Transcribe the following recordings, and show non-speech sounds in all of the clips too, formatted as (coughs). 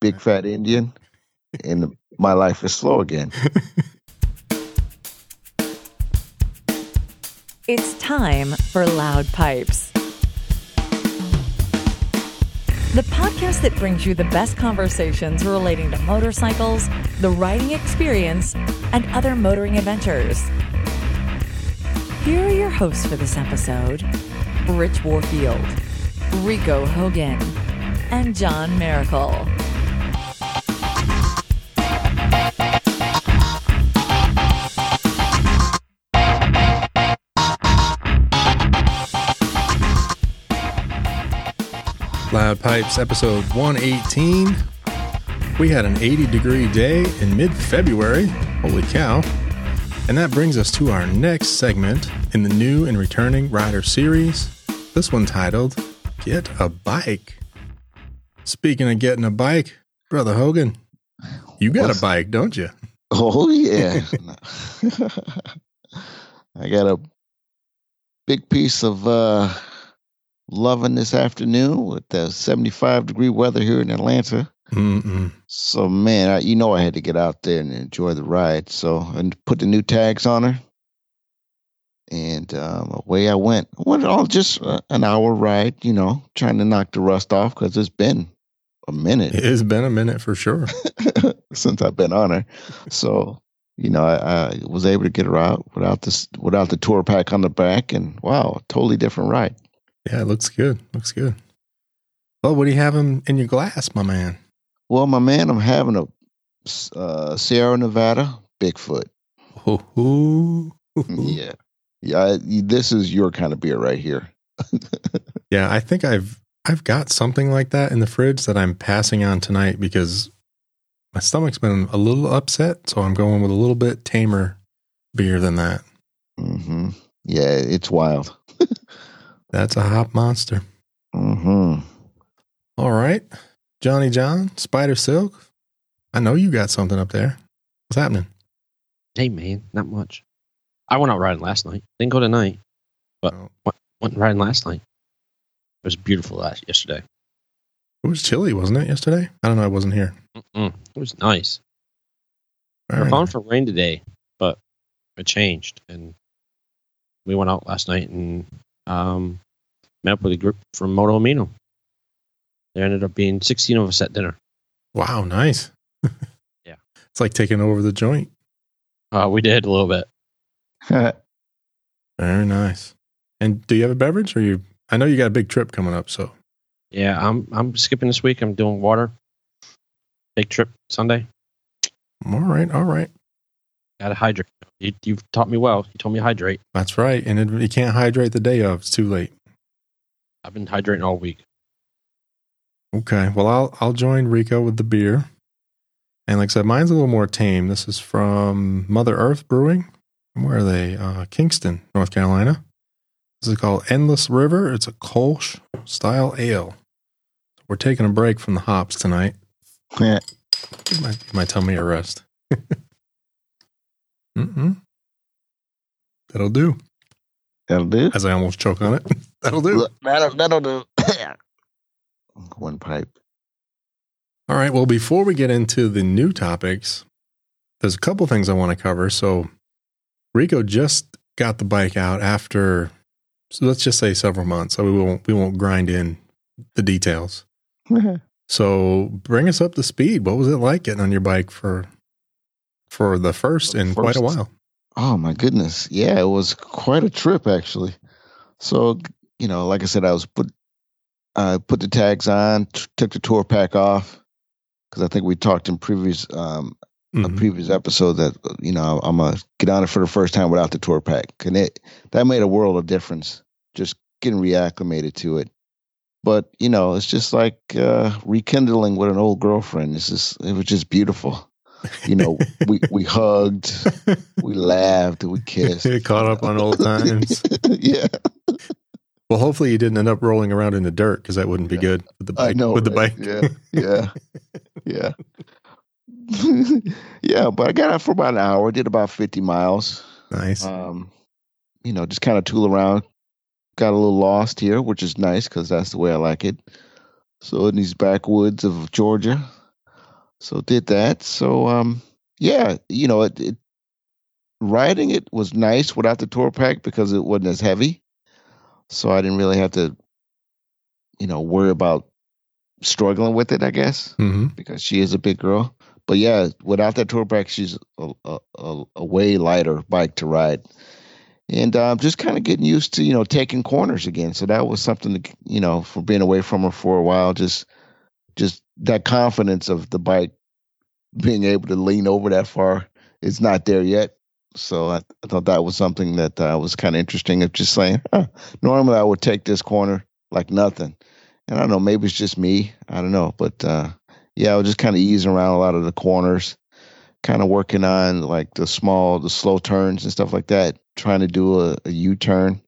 big fat Indian, and my life is slow again. (laughs) It's time for Loud Pipes. The podcast that brings you the best conversations relating to motorcycles, the riding experience, and other motoring adventures. Here are your hosts for this episode Rich Warfield, Rico Hogan, and John Miracle. Loud Pipes, episode 118. We had an 80 degree day in mid February. Holy cow. And that brings us to our next segment in the new and returning rider series. This one titled Get a Bike. Speaking of getting a bike, Brother Hogan, you got What's- a bike, don't you? Oh yeah. (laughs) (laughs) I got a big piece of uh loving this afternoon with the 75 degree weather here in Atlanta. Mm-mm. So man, I, you know I had to get out there and enjoy the ride. So and put the new tags on her, and um, away I went. Went on just uh, an hour ride, you know, trying to knock the rust off because it's been a minute It has been a minute for sure. (laughs) since I've been on her. So you know, I, I was able to get her out without this without the tour pack on the back, and wow, totally different ride. Yeah, it looks good. Looks good. Well, what do you have in, in your glass, my man? Well, my man, I'm having a uh, Sierra Nevada Bigfoot. Ooh. (laughs) Yeah. Yeah, I, this is your kind of beer right here. (laughs) Yeah, I think I've I've got something like that in the fridge that I'm passing on tonight because my stomach's been a little upset, so I'm going with a little bit tamer beer than that. hmm Yeah, it's wild. That's a hop monster. hmm All right. Johnny John, Spider Silk. I know you got something up there. What's happening? Hey man, not much. I went out riding last night. Didn't go tonight. But Oh. went, went riding last night. It was beautiful last yesterday. It was chilly, wasn't it, yesterday? I don't know. I wasn't here. Mm-mm. It was nice. All We're right. calling for rain today, but it changed, and we went out last night and um, met up with a group from Moto Amino. There ended up being 16 of us at dinner. Wow, nice. (laughs) Yeah. It's like taking over the joint. Uh, we did a little bit. (laughs) Very nice. And do you have a beverage or you I know you got a big trip coming up, so Yeah, I'm I'm skipping this week. I'm doing water. Big trip Sunday. all right, all right. Got to hydrate. You, you've taught me well. You told me to hydrate. That's right. And it, you can't hydrate the day of. It's too late. I've been hydrating all week. Okay. Well, I'll I'll join Rico with the beer. And like I said, mine's a little more tame. This is from Mother Earth Brewing. Where are they? Uh, Kinston, North Carolina. This is called Endless River. It's a Kolsch style ale. We're taking a break from the hops tonight. Yeah. You might, you might tell me to rest. (laughs) Mm-mm. That'll do. That'll do. As I almost choke on it. (laughs) That'll do. That'll, that'll do. (coughs) One pipe. All right. Well, before we get into the new topics, there's a couple things I want to cover. So, Rico just got the bike out after, so let's just say several months. So we won't we won't grind in the details. (laughs) So, bring us up to speed. What was it like getting on your bike for for the first in quite a while? Oh my goodness. Yeah, it was quite a trip actually. So, you know, like I said, I was put I put the tags on, t- took the tour pack off because I think we talked in previous um a Mhm. previous episode that you know I'm gonna get on it for the first time without the tour pack, and it that made a world of difference. Just getting reacclimated to it. But you know, it's just like uh, rekindling with an old girlfriend. It's just it was just beautiful. You know, we we hugged, we laughed, we kissed. (laughs) Caught up on old times. (laughs) yeah, Well, hopefully you didn't end up rolling around in the dirt because that wouldn't be Yeah. good with the I bike. know. with the bike. Yeah, yeah, yeah, (laughs) yeah. But I got out for about an hour. Did about fifty miles. nice. Um, you know, just kind of tool around. Got a little lost here, which is nice because that's the way I like it. So in these backwoods of Georgia, So did that. So um, yeah, you know, it, it riding it was nice without the tour pack because it wasn't as heavy. So I didn't really have to, you know, worry about struggling with it. I guess hmm because she is a big girl. But yeah, without that tour pack, she's a, a, a, a way lighter bike to ride. And um, just kind of getting used to, you know, taking corners again. So that was something to, you know, for being away from her for a while, just, just that confidence of the bike being able to lean over that far is not there yet. So I, I thought that was something that uh, was kind of interesting. Of just saying, huh, normally I would take this corner like nothing, and I don't know, maybe it's just me. I don't know, but uh, yeah, I was just kind of easing around a lot of the corners, kind of working on like the small, the slow turns and stuff like that. Trying to do a, a U turn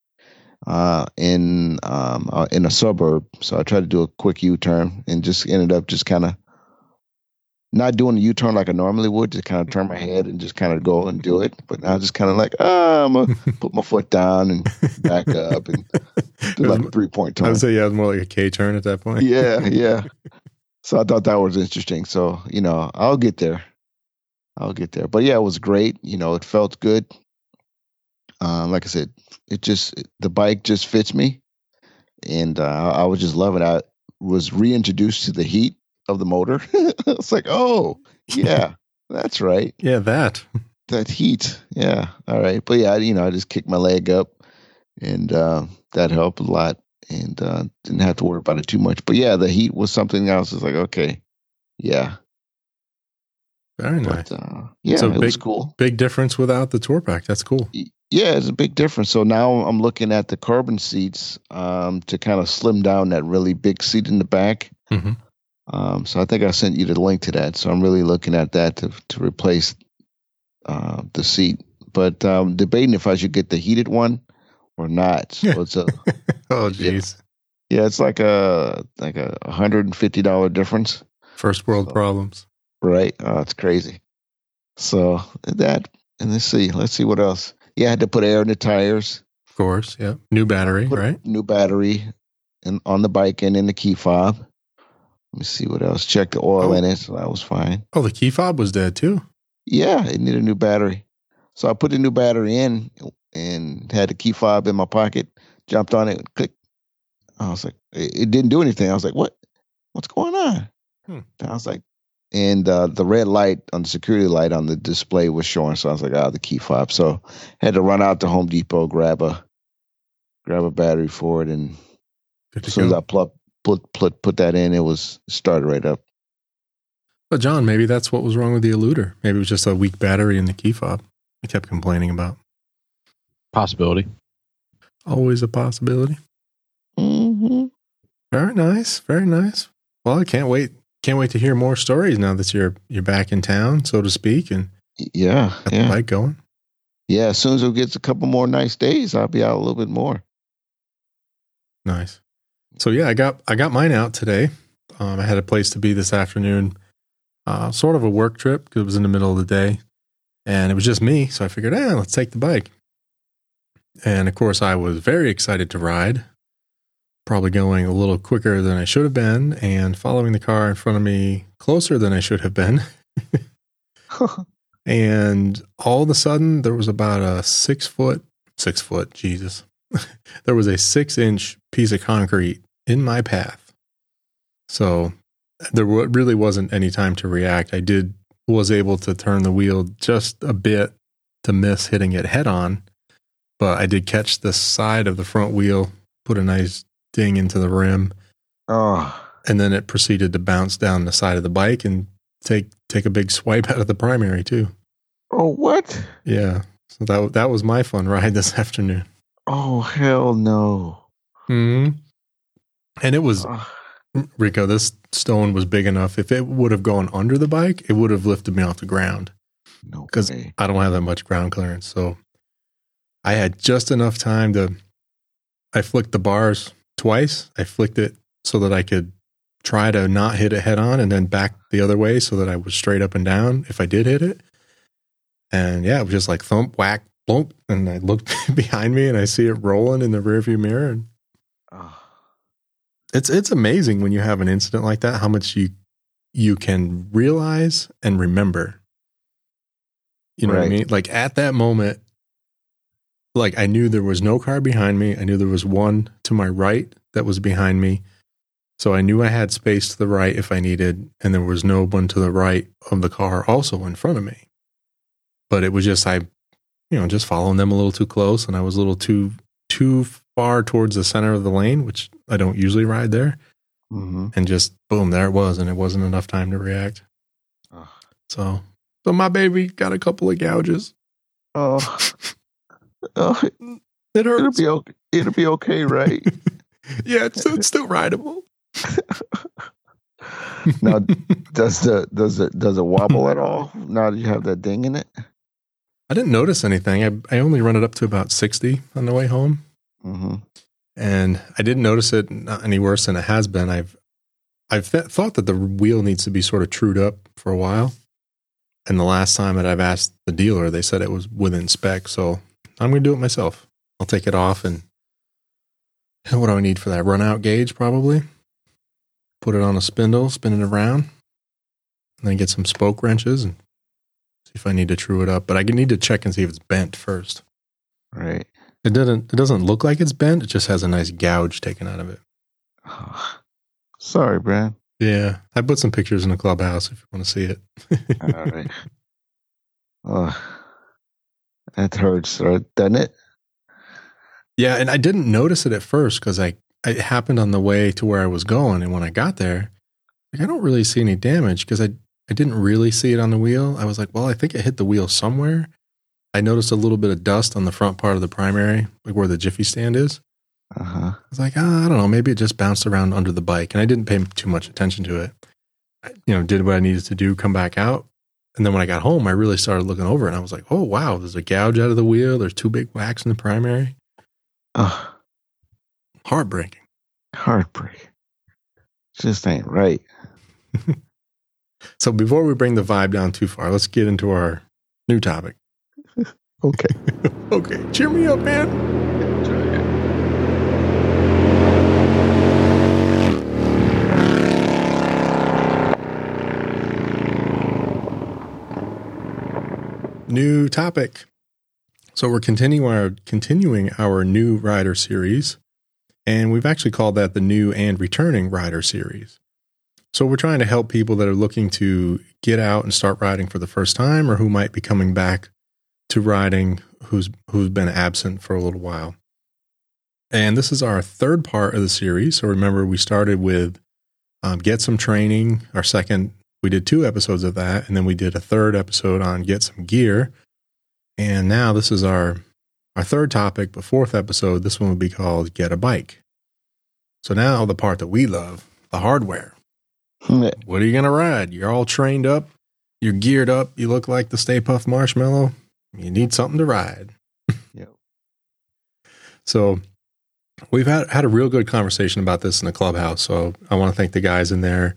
uh, in um, uh, in a suburb, so I tried to do a quick U turn and just ended up just kind of not doing the U turn like I normally would, just kind of turn my head and just kind of go and do it. But now just kind of like, ah, I'm gonna (laughs) put my foot down and back up and (laughs) do like a three point turn. I would say yeah, it was more like a K turn at that point. Yeah, yeah. (laughs) So I thought that was interesting. So, you know, I'll get there. I'll get there. But yeah, it was great. You know, it felt good. Uh, like I said, it just, the bike just fits me. And uh, I was just loving it. I was reintroduced to the heat of the motor. (laughs) it's like, oh, yeah, (laughs) that's right. Yeah, that. That heat. Yeah. All right. But yeah, you know, I just kicked my leg up and uh, that helped a lot and uh, didn't have to worry about it too much. But yeah, the heat was something else. It's like, okay, yeah. Very nice. But uh, yeah, So it was big- cool. Big difference without the tour pack. That's cool. Yeah, it's a big difference. So now I'm looking at the carbon seats um, to kind of slim down that really big seat in the back. Mhm. Um, so I think I sent you the link to that. So I'm really looking at that to to replace uh, the seat. But um, debating if I should get the heated one or not. So Yeah. it's a (laughs) Oh, Yeah. jeez. yeah, it's like a like a hundred and fifty dollar difference. First world So- problems. Right? Oh, it's crazy. So that and let's see, let's see what else. Yeah, I had to put air in the tires. Of course. Yeah. New battery, put right? new battery and on the bike and in the key fob. Let me see what else. Check the oil Oh. in it, so that was fine. Oh, the key fob was dead too. Yeah, it needed a new battery. So I put the new battery in and had the key fob in my pocket, jumped on it, and click. I was like, it, it didn't do anything. I was like, what? What's going on? Hmm. I was like, and uh, the red light on the security light on the display was showing. So I was like, ah, the key fob. So had to run out to Home Depot, grab a grab a battery for it, and as soon as. I plug, put put put that in, it was started right up. But John, maybe that's what was wrong with the eluder. Maybe it was just a weak battery in the key fob. I kept complaining about. Possibility. Always a possibility. Mm-hmm. Very nice. Very nice. Well, I can't wait. Can't wait to hear more stories now that you're you're back in town, so to speak, and Yeah, got the yeah, bike going. yeah. As soon as it gets a couple more nice days, I'll be out a little bit more. Nice. So yeah, I got I got mine out today. Um, I had a place to be this afternoon, uh, sort of a work trip because it was in the middle of the day, and it was just me. So I figured, eh, let's take the bike. And of course, I was very excited to ride. Probably going a little quicker than I should have been, and following the car in front of me closer than I should have been. (laughs) And all of a sudden, there was about a six foot, six foot, Jesus. (laughs) there was a six inch piece of concrete in my path. So there really wasn't any time to react. I did, was able to turn the wheel just a bit to miss hitting it head on, but I did catch the side of the front wheel, put a nice ding into the rim, oh, and then it proceeded to bounce down the side of the bike and take take a big swipe (laughs) out of the primary too. oh, what? Yeah. So that that was my fun ride (laughs) this afternoon. Oh, hell no. hmm And it was. Rico. This stone was big enough. If it would have gone under the bike, it would have lifted me off the ground. no 'Cause- way. I don't have that much ground clearance, so I had just enough time to. I flicked the bars twice. I flicked it so that I could try to not hit it head on, and then back the other way so that I was straight up and down if I did hit it. And yeah, it was just like thump, whack, blunk, and I looked (laughs) behind me and I see it rolling in the rearview mirror. And Ugh. it's it's amazing when you have an incident like that how much you you can realize and remember. You know what I mean? Like at that moment, like I knew there was no car behind me. I knew there was one to my right that was behind me. So I knew I had space to the right if I needed, and there was no one to the right of the car also in front of me. But it was just I, you know, just following them a little too close, and I was a little too too far towards the center of the lane, which I don't usually ride there, hmm and just boom, there it was, and it wasn't enough time to react. So, so my baby got a couple of gouges. Oh, (laughs) oh, It it'll be okay. It'll be okay, right? (laughs) yeah, it's, it's still rideable. (laughs) now, does the does it does it wobble at all? Now that you have that ding in it? I didn't notice anything. I I only run it up to about sixty on the way home. hmm and I didn't notice it not any worse than it has been. I've I've th- thought that the wheel needs to be sort of trued up for a while, and the last time that I've asked the dealer, they said it was within spec. So I'm going to do it myself. I'll take it off and what do I need for that? Run out gauge probably. Put it on a spindle, spin it around, and then get some spoke wrenches and see if I need to true it up. But I need to check and see if it's bent first. Right. It doesn't. It doesn't look like it's bent. It just has a nice gouge taken out of it. Oh, Sorry, Brad. Yeah, I put some pictures in the clubhouse if you want to see it. (laughs) All right. Oh, that hurts, right? Doesn't it? yeah, and I didn't notice it at first because I it happened on the way to where I was going, and when I got there, like I don't really see any damage because I I didn't really see it on the wheel. I was like, well, I think it hit the wheel somewhere. I noticed a little bit of dust on the front part of the primary, like where the jiffy stand is. Uh huh. I was like, oh, I don't know, maybe it just bounced around under the bike, and I didn't pay too much attention to it. I, you know, did what I needed to do, come back out, and then when I got home, I really started looking over and I was like, oh wow, there's a gouge out of the wheel. There's two big whacks in the primary. Oh, Heartbreaking. heartbreak. Just ain't right. (laughs) So before we bring the vibe down too far, let's get into our new topic. (laughs) Okay. (laughs) Okay, cheer me up, man. New topic. So we're continuing our continuing our new rider series, and we've actually called that the new and returning rider series. So we're trying to help people that are looking to get out and start riding for the first time, or who might be coming back to riding who's who's been absent for a little while. And this is our third part of the series. So remember, we started with um, get some training. Our second, we did two episodes of that, and then we did a third episode on get some gear. And now this is our our third topic, the fourth episode. This one will be called get a bike. So now the part that we love, the hardware. Hmm. What are you going to ride? You're all trained up. You're geared up. You look like the Stay Puft Marshmallow. You need something to ride. (laughs) Yep. So we've had, had a real good conversation about this in the clubhouse. So I want to thank the guys in there.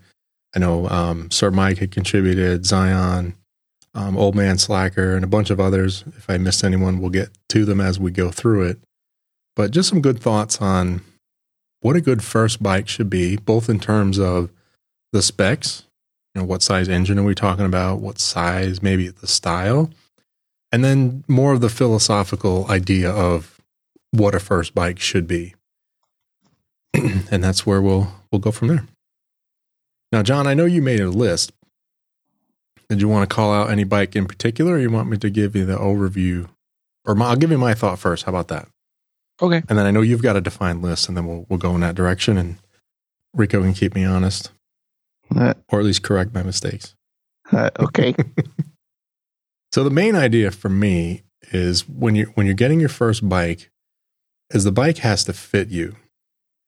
I know um, Sir Mike had contributed, Zion, um, Old Man Slacker, and a bunch of others. If I missed anyone, we'll get to them as we go through it. But just some good thoughts on what a good first bike should be, both in terms of the specs, you know, what size engine are we talking about? What size, maybe the style, and then more of the philosophical idea of what a first bike should be. (clears throat) and that's where we'll we'll go from there. Now, John, I know you made a list. Did you want to call out any bike in particular, or you want me to give you the overview? Or my, I'll give you my thought first. How about that? Okay. And then I know you've got a defined list, and then we'll we'll go in that direction. And Rico can keep me honest, Uh, or at least correct my mistakes. uh, okay. (laughs) So the main idea for me is when you when you're getting your first bike, is the bike has to fit you,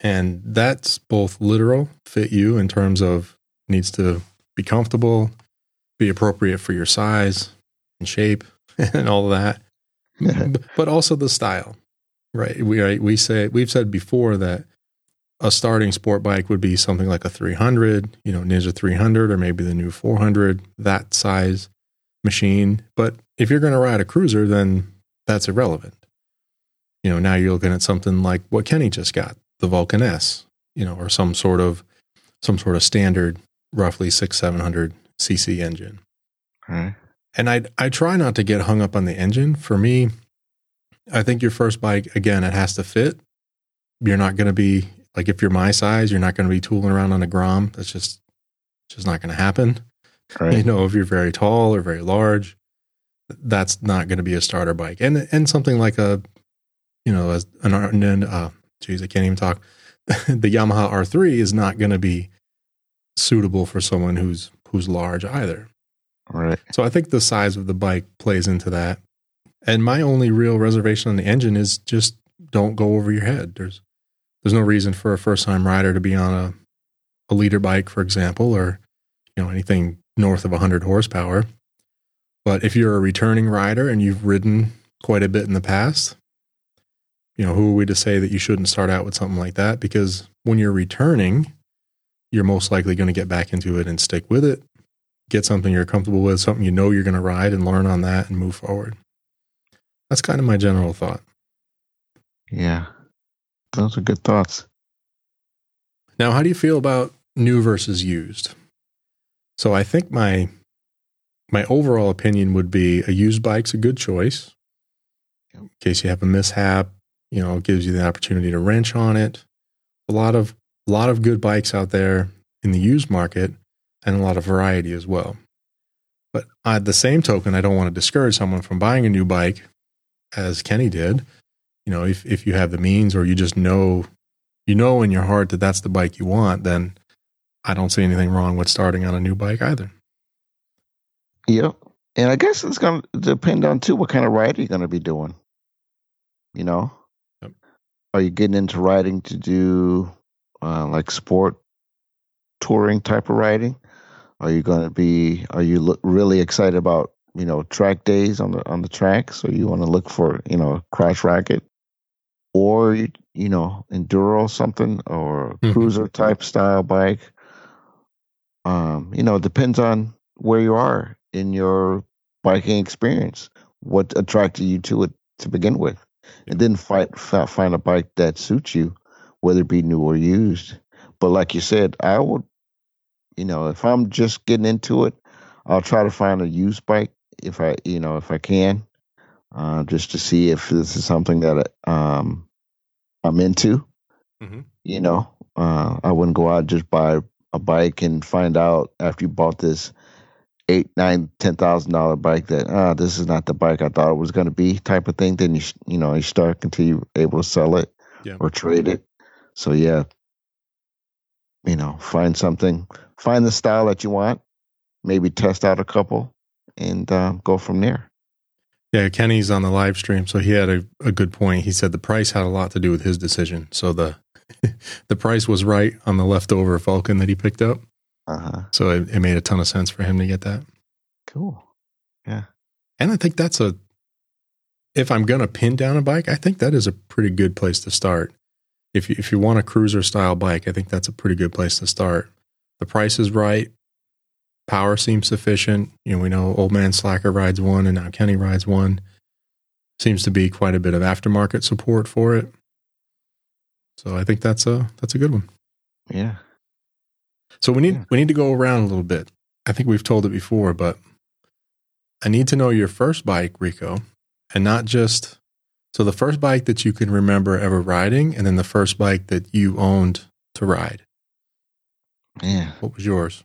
and that's both literal fit you in terms of needs to be comfortable, be appropriate for your size and shape (laughs) and all that, but also the style, right? We right, we say we've said before that a starting sport bike would be something like a 300, you know, Ninja 300 or maybe the new 400, that size machine. But if you're going to ride a cruiser, then that's irrelevant. You know, now you're looking at something like what Kenny just got, the Vulcan S, you know, or some sort of some sort of standard roughly six seven hundred cc engine. Right. And I I try not to get hung up on the engine. For me, I think your first bike again it has to fit. You're not going to be like if you're my size, you're not going to be tooling around on a Grom. That's just just not going to happen. Right. You know, if you're very tall or very large, that's not going to be a starter bike. And and something like a, you know, as an an, uh, geez, I can't even talk. (laughs) the Yamaha R3 is not going to be suitable for someone who's who's large either. Right. So I think the size of the bike plays into that. And my only real reservation on the engine is just don't go over your head. There's there's no reason for a first time rider to be on a a liter bike, for example, or you know anything north of 100 horsepower. But if you're a returning rider and you've ridden quite a bit in the past, you know, who are we to say that you shouldn't start out with something like that? Because when you're returning, you're most likely going to get back into it and stick with it, get something you're comfortable with, something you know you're going to ride and learn on that and move forward. That's kind of my general thought. Yeah. Those are good thoughts. Now, how do you feel about new versus used? So I think my my overall opinion would be a used bike's a good choice. In case you have a mishap, you know, it gives you the opportunity to wrench on it. A lot of a lot of good bikes out there in the used market and a lot of variety as well. But at the same token, I don't want to discourage someone from buying a new bike as Kenny did. You know, if if you have the means or you just know you know in your heart that that's the bike you want, then I don't see anything wrong with starting on a new bike either. Yep. And I guess it's going to depend on too what kind of riding you're going to be doing. You know, Yep. are you getting into riding to do uh, like sport touring type of riding? Are you going to be? Are you lo- really excited about you know track days on the on the track? So you want to look for you know crash racket, or you you know enduro something or Mhm. cruiser type style bike. Um, you know, it depends on where you are in your biking experience. What attracted you to it to begin with, and then fight, fi- find a bike that suits you, whether it be new or used. But like you said, I would, you know, if I'm just getting into it, I'll try to find a used bike if I, you know, if I can, uh, just to see if this is something that um, I'm into. Mhm. You know, uh, I wouldn't go out and just buy a bike and find out after you bought this eight, nine, ten thousand dollar bike that ah, this is not the bike I thought it was going to be, type of thing. Then you you know you start until you're able to sell it Yeah. or trade it. So yeah, you know, find something, find the style that you want, maybe test out a couple, and um, go from there. Yeah, Kenny's on the live stream, so he had a, a good point. He said the price had a lot to do with his decision. So the (laughs) the price was right on the leftover Vulcan that he picked up. Uh huh. So it, it made a ton of sense for him to get that. Cool. Yeah. And I think that's a if I'm gonna pin down a bike, I think that is a pretty good place to start. If you, if you want a cruiser style bike, I think that's a pretty good place to start. The price is right. Power seems sufficient. You know, we know old man Slacker rides one and now Kenny rides one. Seems to be quite a bit of aftermarket support for it. So I think that's a that's a good one. Yeah. So we need Yeah. we need to go around a little bit. I think we've told it before, but I need to know your first bike, Rico, and not just so the first bike that you can remember ever riding, and then the first bike that you owned to ride. Yeah. What was yours?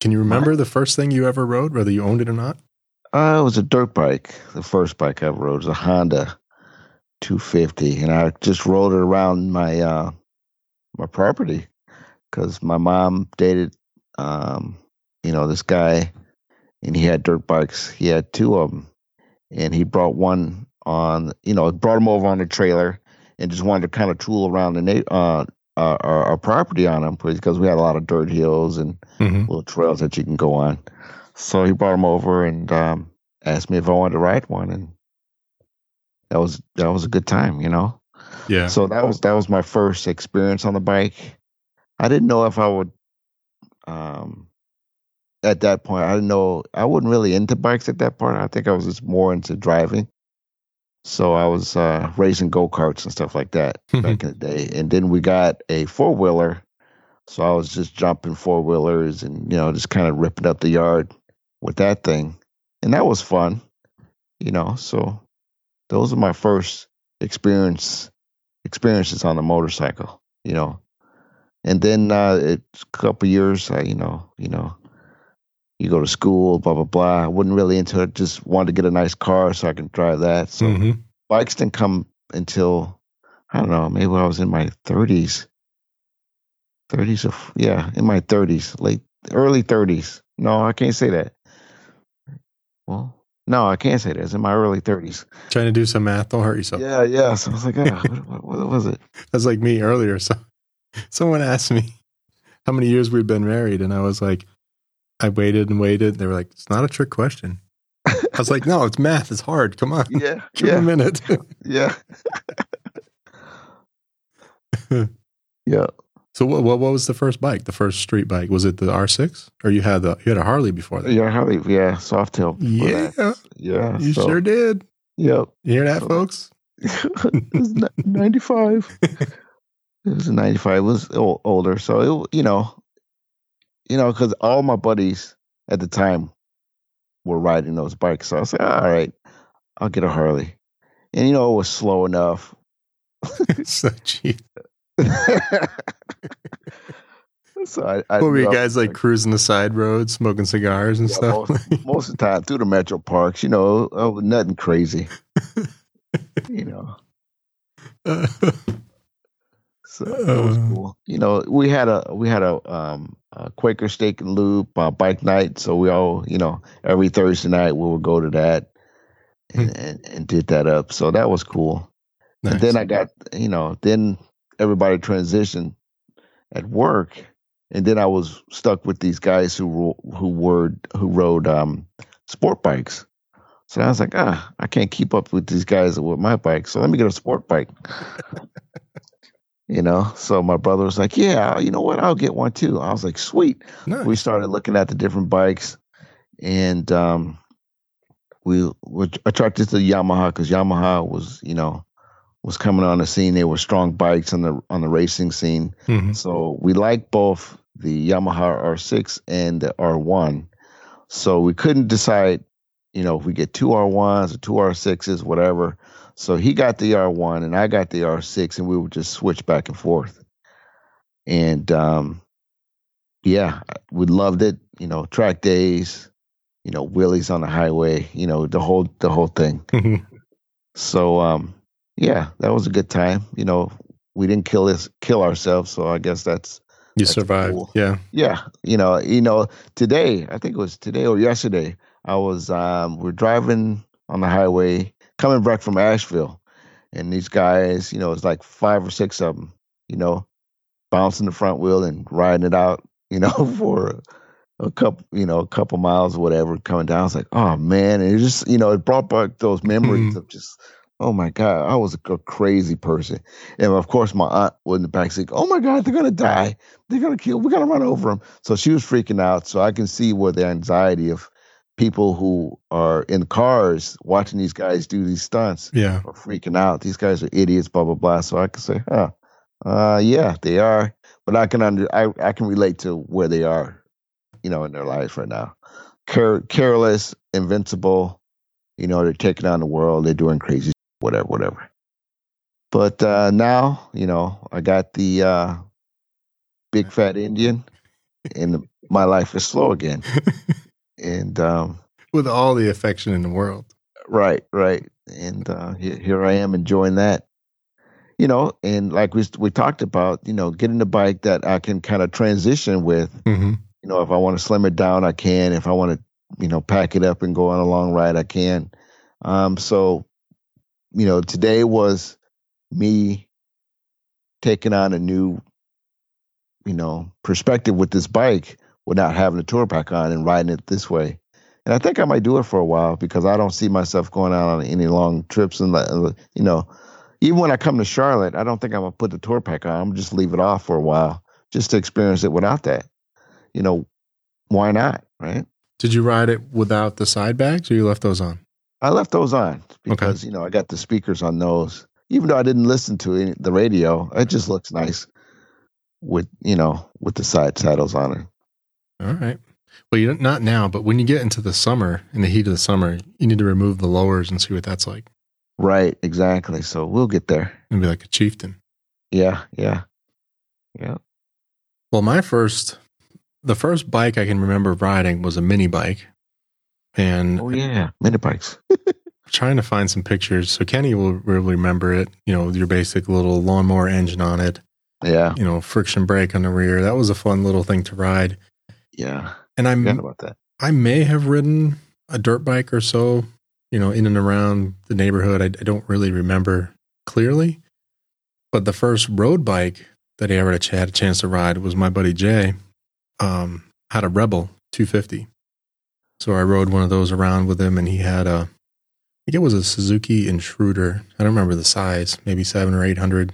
Can you remember the first thing you ever rode, whether you owned it or not? Uh, it was a dirt bike. The first bike I ever rode was a Honda 250, and I just rode it around my uh, my property because my mom dated, um, you know, this guy, and he had dirt bikes. He had two of them, and he brought one on, you know, brought him over on the trailer, and just wanted to kind of tool around the na- uh, uh, our, our property on him because we had a lot of dirt hills and Mm-hmm. little trails that you can go on. So he brought him over and um, asked me if I wanted to ride one, and that was that was a good time, you know. Yeah. So that was that was my first experience on the bike. I didn't know if I would. Um, at that point, I didn't know I wasn't really into bikes at that point. I think I was just more into driving. So I was uh, racing go karts and stuff like that (laughs) back in the day, and then we got a four wheeler So I was just jumping four wheelers and you know just kind of ripping up the yard with that thing, and that was fun. You know, so those are my first experience experiences on the motorcycle. You know, and then uh, it's a couple years, I, you know, you know, you go to school, blah blah blah. I wasn't really into it. Just wanted to get a nice car so I can drive that. So Mhm. bikes didn't come until I don't know, maybe when I was in my thirties. Thirties of yeah, in my thirties, late early thirties. No, I can't say that. Well, no, I can't say that. It's in my early thirties. Trying to do some math. Don't hurt yourself. Yeah, yeah. So I was like, ah, (laughs) what, what, what was it? That's like me earlier. So (laughs) someone asked me how many years we've been married, and I was like, I waited and waited. They were like, it's not a trick question. I was like, no, it's math. It's hard. Come on. Yeah, (laughs) Give me a yeah, minute. (laughs) yeah. (laughs) yeah. so what, what what was the first bike? The first street bike? Was it the R6? Or you had the you had a Harley before that? Yeah, Harley, yeah, Softail. Yeah. that. Yeah. You so- sure did. Yep. You hear that, So- folks? it was 95. it was 95. It was older. So, it, you know, you know, because all my buddies at the time were riding those bikes. So I was like, all right, I'll get a Harley. And, you know, it was slow enough. (laughs) so cheap. (laughs) so I, I What were you guys like cruising the side roads, smoking cigars and Yeah, stuff? most, most of the time through the metro parks, you know, oh, nothing crazy. (laughs) you know. Uh, So it was Uh. cool. You know, we had a we had a um a Quaker Steak and Lube uh, bike night, so we all you know every Thursday night we would go to that and, Hmm. and, and did that up. So that was cool. Nice. And then I got you know then everybody transitioned at work, and then I was stuck with these guys who who were who rode um sport bikes. So I was like, ah, I can't keep up with these guys with my bike, so let me get a sport bike. (laughs) you know, so my brother was like, yeah, you know what, I'll get one too. I was like, sweet. Nice. We started looking at the different bikes, and um, we were attracted to Yamaha because Yamaha was, you know, was coming on the scene. They were strong bikes on the on the racing scene. Mhm. So we liked both the Yamaha R6 and the R1. So we couldn't decide, you know, if we get two R1s or two R6s, whatever. So he got the R1 and I got the R6, and we would just switch back and forth. And um, yeah, we loved it. You know, track days, you know, wheelies on the highway, you know, the whole the whole thing. (laughs) So um, yeah, that was a good time. You know, we didn't kill this kill ourselves, so I guess that's you That's survived. cool. Yeah. yeah. You know, you know, today I think it was today or yesterday. I was um, we're driving on the highway coming back from Asheville, and these guys, you know, it's like five or six of them, you know, bouncing the front wheel and riding it out, you know, (laughs) for a couple, you know, a couple miles or whatever, coming down. It's like, oh man, and it just, you know, it brought back those memories Mhm. of just, oh my god, I was a, crazy person, and of course my aunt was in the back seat. Oh my god, they're gonna die, they're gonna kill, we're gonna run over them. So she was freaking out. So I can see where the anxiety of people who are in cars watching these guys do these stunts Yeah. are freaking out. These guys are idiots, blah blah blah. So I can say, huh, uh, yeah, they are. But I can under I, I can relate to where they are, you know, in their lives right now. Care, careless, invincible. You know, they're taking on the world. They're doing crazy, whatever, whatever. But uh, now, you know, I got the uh, big fat Indian, and my life is slow again. (laughs) and um, With all the affection in the world. Right, right. And uh, here, here I am enjoying that. You know, and like we we talked about, you know, getting a bike that I can kind of transition with. hmm You know, if I want to slim it down, I can. If I want to, you know, pack it up and go on a long ride, I can. Um, so, you know, today was me taking on a new, you know, perspective with this bike without having a tour pack on and riding it this way. And I think I might do it for a while because I don't see myself going out on any long trips. And, uh, you know, even when I come to Charlotte, I don't think I'm going to put the tour pack on. I'm just leave it off for a while just to experience it without that. You know, why not? Right. Did you ride it without the side bags or you left those on? I left those on because, you know, I got the speakers on those. Even though I didn't listen to any, the radio, it just looks nice. with you know with the side saddles on it. All right. Well, you not now, but when you get into the summer, in the heat of the summer, you need to remove the lowers and see what that's like. Right, exactly. So we'll get there. And be like a chieftain. Yeah, yeah, yeah. Well, my first, the first bike I can remember riding was a mini bike, and Oh yeah, mini bikes. (laughs) trying to find some pictures. So Kenny will really remember it. You know, your basic little lawnmower engine on it. Yeah, You know, friction brake on the rear. That was a fun little thing to ride. Yeah. And I'm about that. I may have ridden a dirt bike or so, you know, in and around the neighborhood. I, I don't really remember clearly. But the first road bike that I ever had a chance to ride was my buddy Jay. Um, had a Rebel 250. So I rode one of those around with him, and he had a, I think it was a Suzuki Intruder. I don't remember the size, maybe seven or 800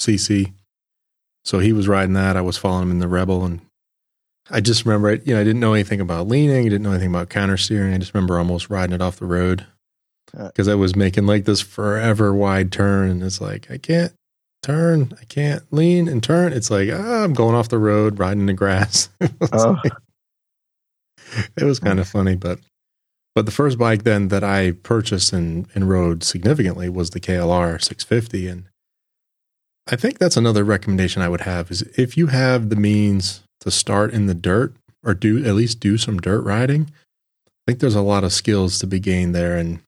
cc. So he was riding that. I was following him in the Rebel, and I just remember it. You know, I didn't know anything about leaning. I didn't know anything about counter steering. I just remember almost riding it off the road Uh. because I was making like this forever wide turn, and it's like I can't turn, I can't lean and turn. It's like ah, I'm going off the road, riding the grass. (laughs) it was, Oh. it was kind of funny, but but the first bike then that I purchased and and rode significantly was the KLR 650, and I think that's another recommendation I would have is if you have the means to start in the dirt or do at least do some dirt riding, I think there's a lot of skills to be gained there and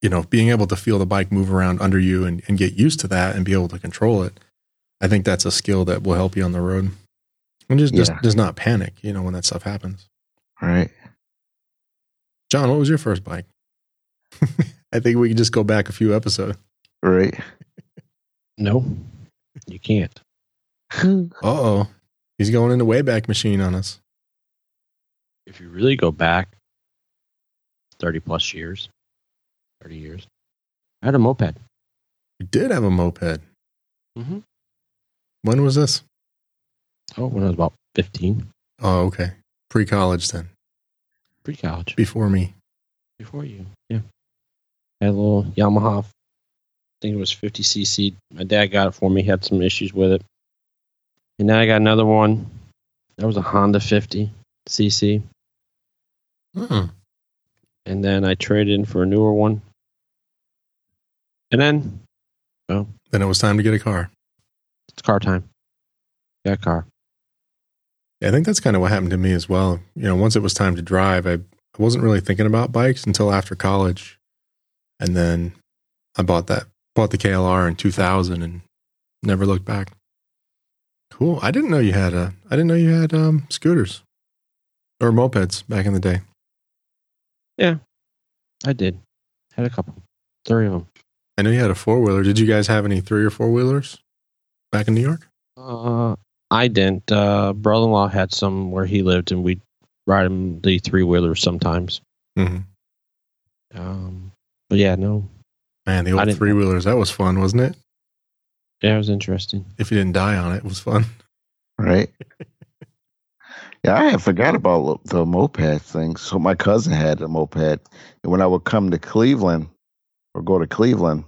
you know, being able to feel the bike move around under you and, and get used to that and be able to control it. I think that's a skill that will help you on the road. And just just Yeah. does not panic, you know, when that stuff happens. Right. John, what was your first bike? (laughs) I think we can just go back a few episodes. Right. No, you can't. (laughs) Uh oh. He's going in the Wayback Machine on us. If you really go back 30 plus years, 30 years, I had a moped. You did have a moped. Mm-hmm. When was this? Oh, when I was about 15, Oh, okay. Pre college then. pre college, Before me. before you. Yeah. I had a little Yamaha, I think it was 50cc. My dad got it for me, had some issues with it. And then I got another one. That was a Honda 50cc. Hmm. And then I traded in for a newer one. And then Then it was time to get a car. it's car time. Got a car. Yeah, I think that's kind of what happened to me as well. You know, once it was time to drive, I, I wasn't really thinking about bikes until after college. And then I bought that, bought the KLR in 2000 and never looked back. Cool. I didn't know you had a, I didn't know you had um, scooters or mopeds back in the day. Yeah, I did. Had a couple. Three of them. I know you had a four wheeler. Did you guys have any three or four wheelers back in New York? Uh, I didn't. Uh, brother in law had some where he lived, and we'd ride him the three wheelers sometimes. Mm-hmm. Um, but yeah, no. Man, the old three wheelers, that was fun, wasn't it? Yeah, it was interesting. If you didn't die on it, it was fun. Right. (laughs) Yeah, I had forgot about the moped thing. So my cousin had a moped, and when I would come to Cleveland or go to Cleveland,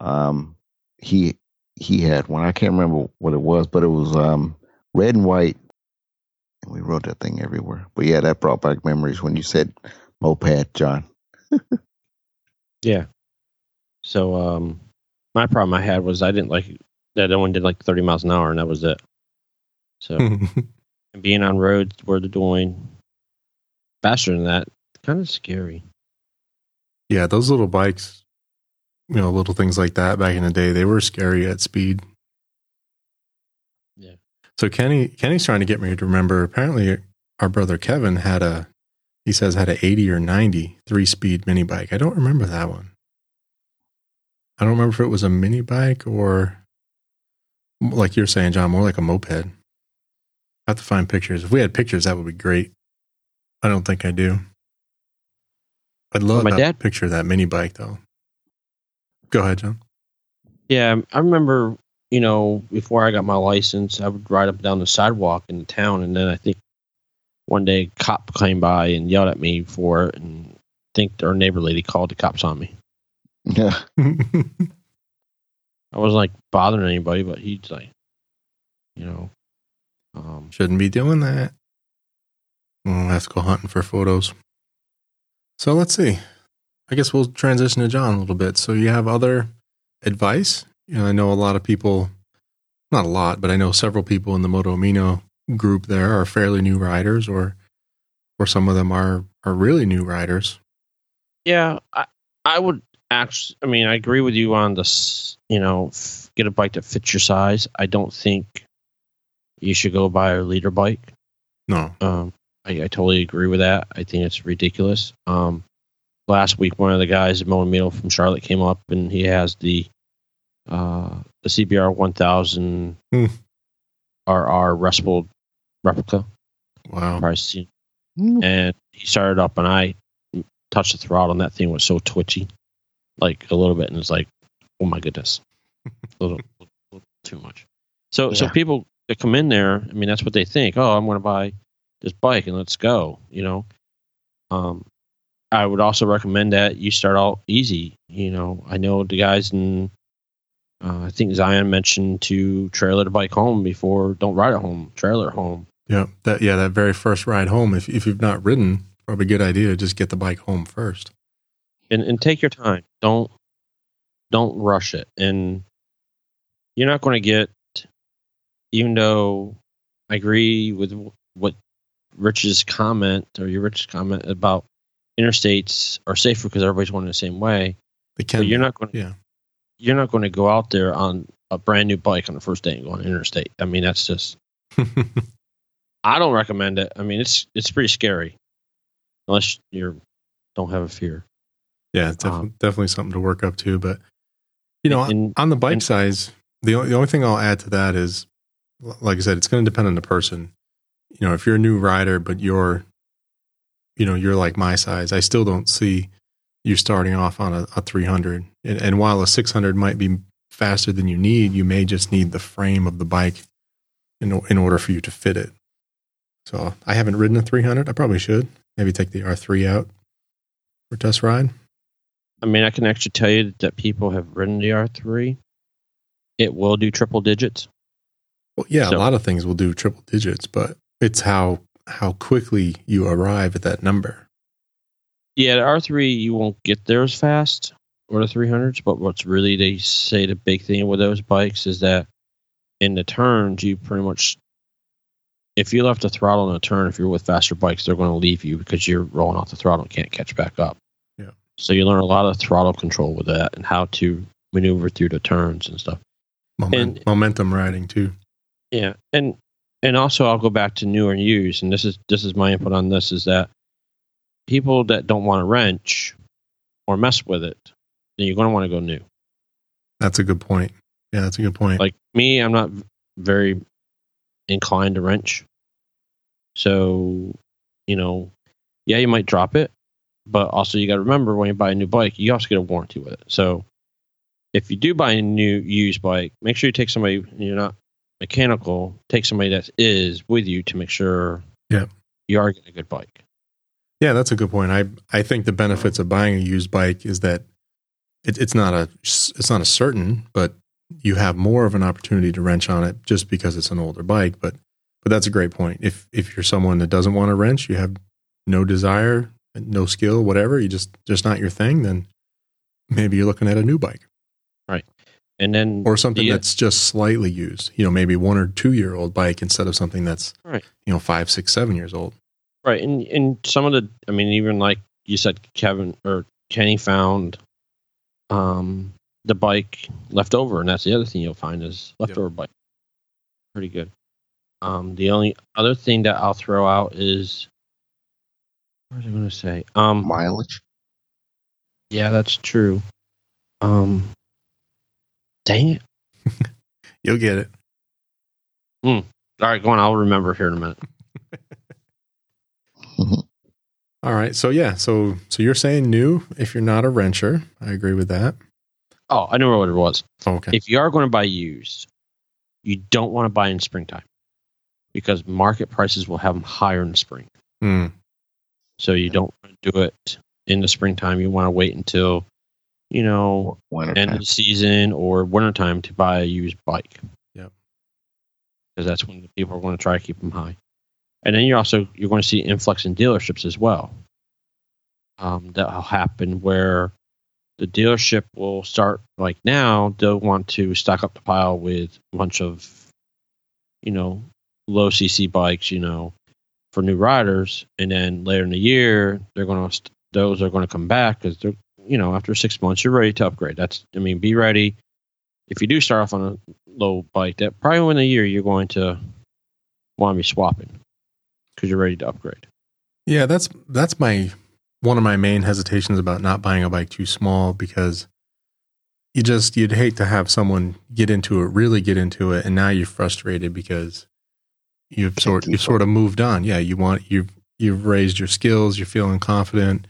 um, he he had one. I can't remember what it was, but it was um red and white, and we rode that thing everywhere. But yeah, that brought back memories when you said moped, John. (laughs) Yeah. So, um, my problem I had was I didn't like that. One did like 30 miles an hour, and that was it. So, (laughs) and being on roads where they're doing faster than that, kind of scary. yeah, those little bikes, you know, little things like that back in the day, they were scary at speed. Yeah. So Kenny, Kenny's trying to get me to remember. Apparently, our brother Kevin had a, he says had a eighty or ninety three speed mini bike. I don't remember that one. I don't remember if it was a mini bike or, like you're saying, John, more like a moped. I have to find pictures. If we had pictures, that would be great. I don't think I do. I'd love my that dad- picture of that mini bike though. Go ahead, John. Yeah, I remember, you know, before I got my license, I would ride up and down the sidewalk in the town, and then I think one day a cop came by and yelled at me for it, and I think our neighbor lady called the cops on me. Yeah, (laughs) I wasn't like bothering anybody, but he's like, you know, Um, Shouldn't be doing that. We'll have to go hunting for photos. So let's see. I guess we'll transition to John a little bit. So you have other advice? You know, I know a lot of people, not a lot, but I know several people in the Moto Amino group there are fairly new riders, or or some of them are are really new riders. yeah, I, I would actually. I mean, I agree with you on this. You know, f- get a bike that fits your size. I don't think you should go buy a liter bike. No, Um, I, I totally agree with that. I think it's ridiculous. Um, last week, one of the guys at Monomito from Charlotte came up and he has the uh, the CBR 1000 Hmm. RR Repsol replica. wow, Mm. And he started up, and I touched the throttle, and that thing was so twitchy, like a little bit, and it's like, oh my goodness, a little, (laughs) little too much. So, so people that come in there, I mean, that's what they think. Oh, I'm going to buy this bike and let's go. You know, um, I would also recommend that you start out easy. You know, I know the guys in, uh, I think Zion mentioned to trailer the bike home before. Don't ride it home, trailer home. yeah, that yeah, that very first ride home. If if you've not ridden, probably a good idea to just get the bike home first. And and take your time. Don't don't rush it. And you're not going to get, even though I agree with what Rich's comment or your Rich's comment about interstates are safer because everybody's going the same way. They can. But you're not going. yeah. You're not going to go out there on a brand new bike on the first day and go on interstate. I mean, that's just. (laughs) I don't recommend it. I mean, it's it's pretty scary, unless you don't have a fear. Yeah, it's def- Um, definitely something to work up to. But you know, And- on the bike and- size, the only, the only thing I'll add to that is, like I said, it's going to depend on the person. You know, if you're a new rider, but you're, you know, you're like my size, I still don't see you starting off on a, a 300. And, and while a 600 might be faster than you need, you may just need the frame of the bike in in order for you to fit it. So I haven't ridden a 300. I probably should maybe take the R3 out for test ride. I mean, I can actually tell you that people have ridden the R3. It will do triple digits. Well, yeah, So- a lot of things will do triple digits, but it's how how quickly you arrive at that number. Yeah, the R3 you won't get there as fast, or the 300s. But what's really they say the big thing with those bikes is that in the turns you pretty much, if you left the throttle in a turn, if you're with faster bikes, they're going to leave you because you're rolling off the throttle and can't catch back up. So you learn a lot of throttle control with that and how to maneuver through the turns and stuff. Moment, And- momentum riding too. Yeah, and and also I'll go back to new and used, and this is this is my input on this is that people that don't want to wrench or mess with it, then you're going to want to go new. That's a good point. Yeah, that's a good point. Like me, I'm not very inclined to wrench, so you know, yeah, you might drop it, but also you got to remember when you buy a new bike, you also get a warranty with it. So if you do buy a new used bike, make sure you take somebody you're not mechanical, take somebody that is with you to make sure Yeah. you are getting a good bike. yeah, that's a good point. I I think the benefits of buying a used bike is that it, it's not a it's not a certain, but you have more of an opportunity to wrench on it just because it's an older bike. But but that's a great point. If if you're someone that doesn't want to wrench, you have no desire, no skill, whatever, you just just not your thing, then maybe you're looking at a new bike. Right. And then or something the- that's just slightly used. You know, maybe one or two year old bike instead of something that's Right. you know five, six, seven years old. Right, and and some of the, I mean, even like you said, Kevin or Kenny found um the bike left over, and that's the other thing you'll find is leftover bike. Pretty good. Um, the only other thing that I'll throw out is what was I going to say? Um, Mileage. yeah, that's true. Um, dang it! (laughs) You'll get it. All right, go on. I'll remember here in a minute. (laughs) All right. So yeah. So so you're saying new if you're not a wrencher. I agree with that. Oh, I know what it was. Okay. if you are going to buy used, you don't want to buy in springtime because market prices will have them higher in the spring. Hmm. So you don't want to do it in the springtime. You want to wait until, you know, Winter end time. of the season or wintertime to buy a used bike. Yep. Because that's when the people are going to try to keep them high. And then you're also you're going to see influx in dealerships as well. Um, that'll happen where the dealership will start like now they'll want to stock up the pile with a bunch of you know low cc bikes you know for new riders and then later in the year they're going to those are going to come back because they're you know after six months you're ready to upgrade. That's i mean be ready. If you do start off on a low bike that probably in a year you're going to want to be swapping because you're ready to upgrade. Yeah, that's that's my one of my main hesitations about not buying a bike too small because you just you'd hate to have someone get into it, really get into it, and now you're frustrated because you've sort you've sort of moved on. Yeah, you want you've you've raised your skills, you're feeling confident.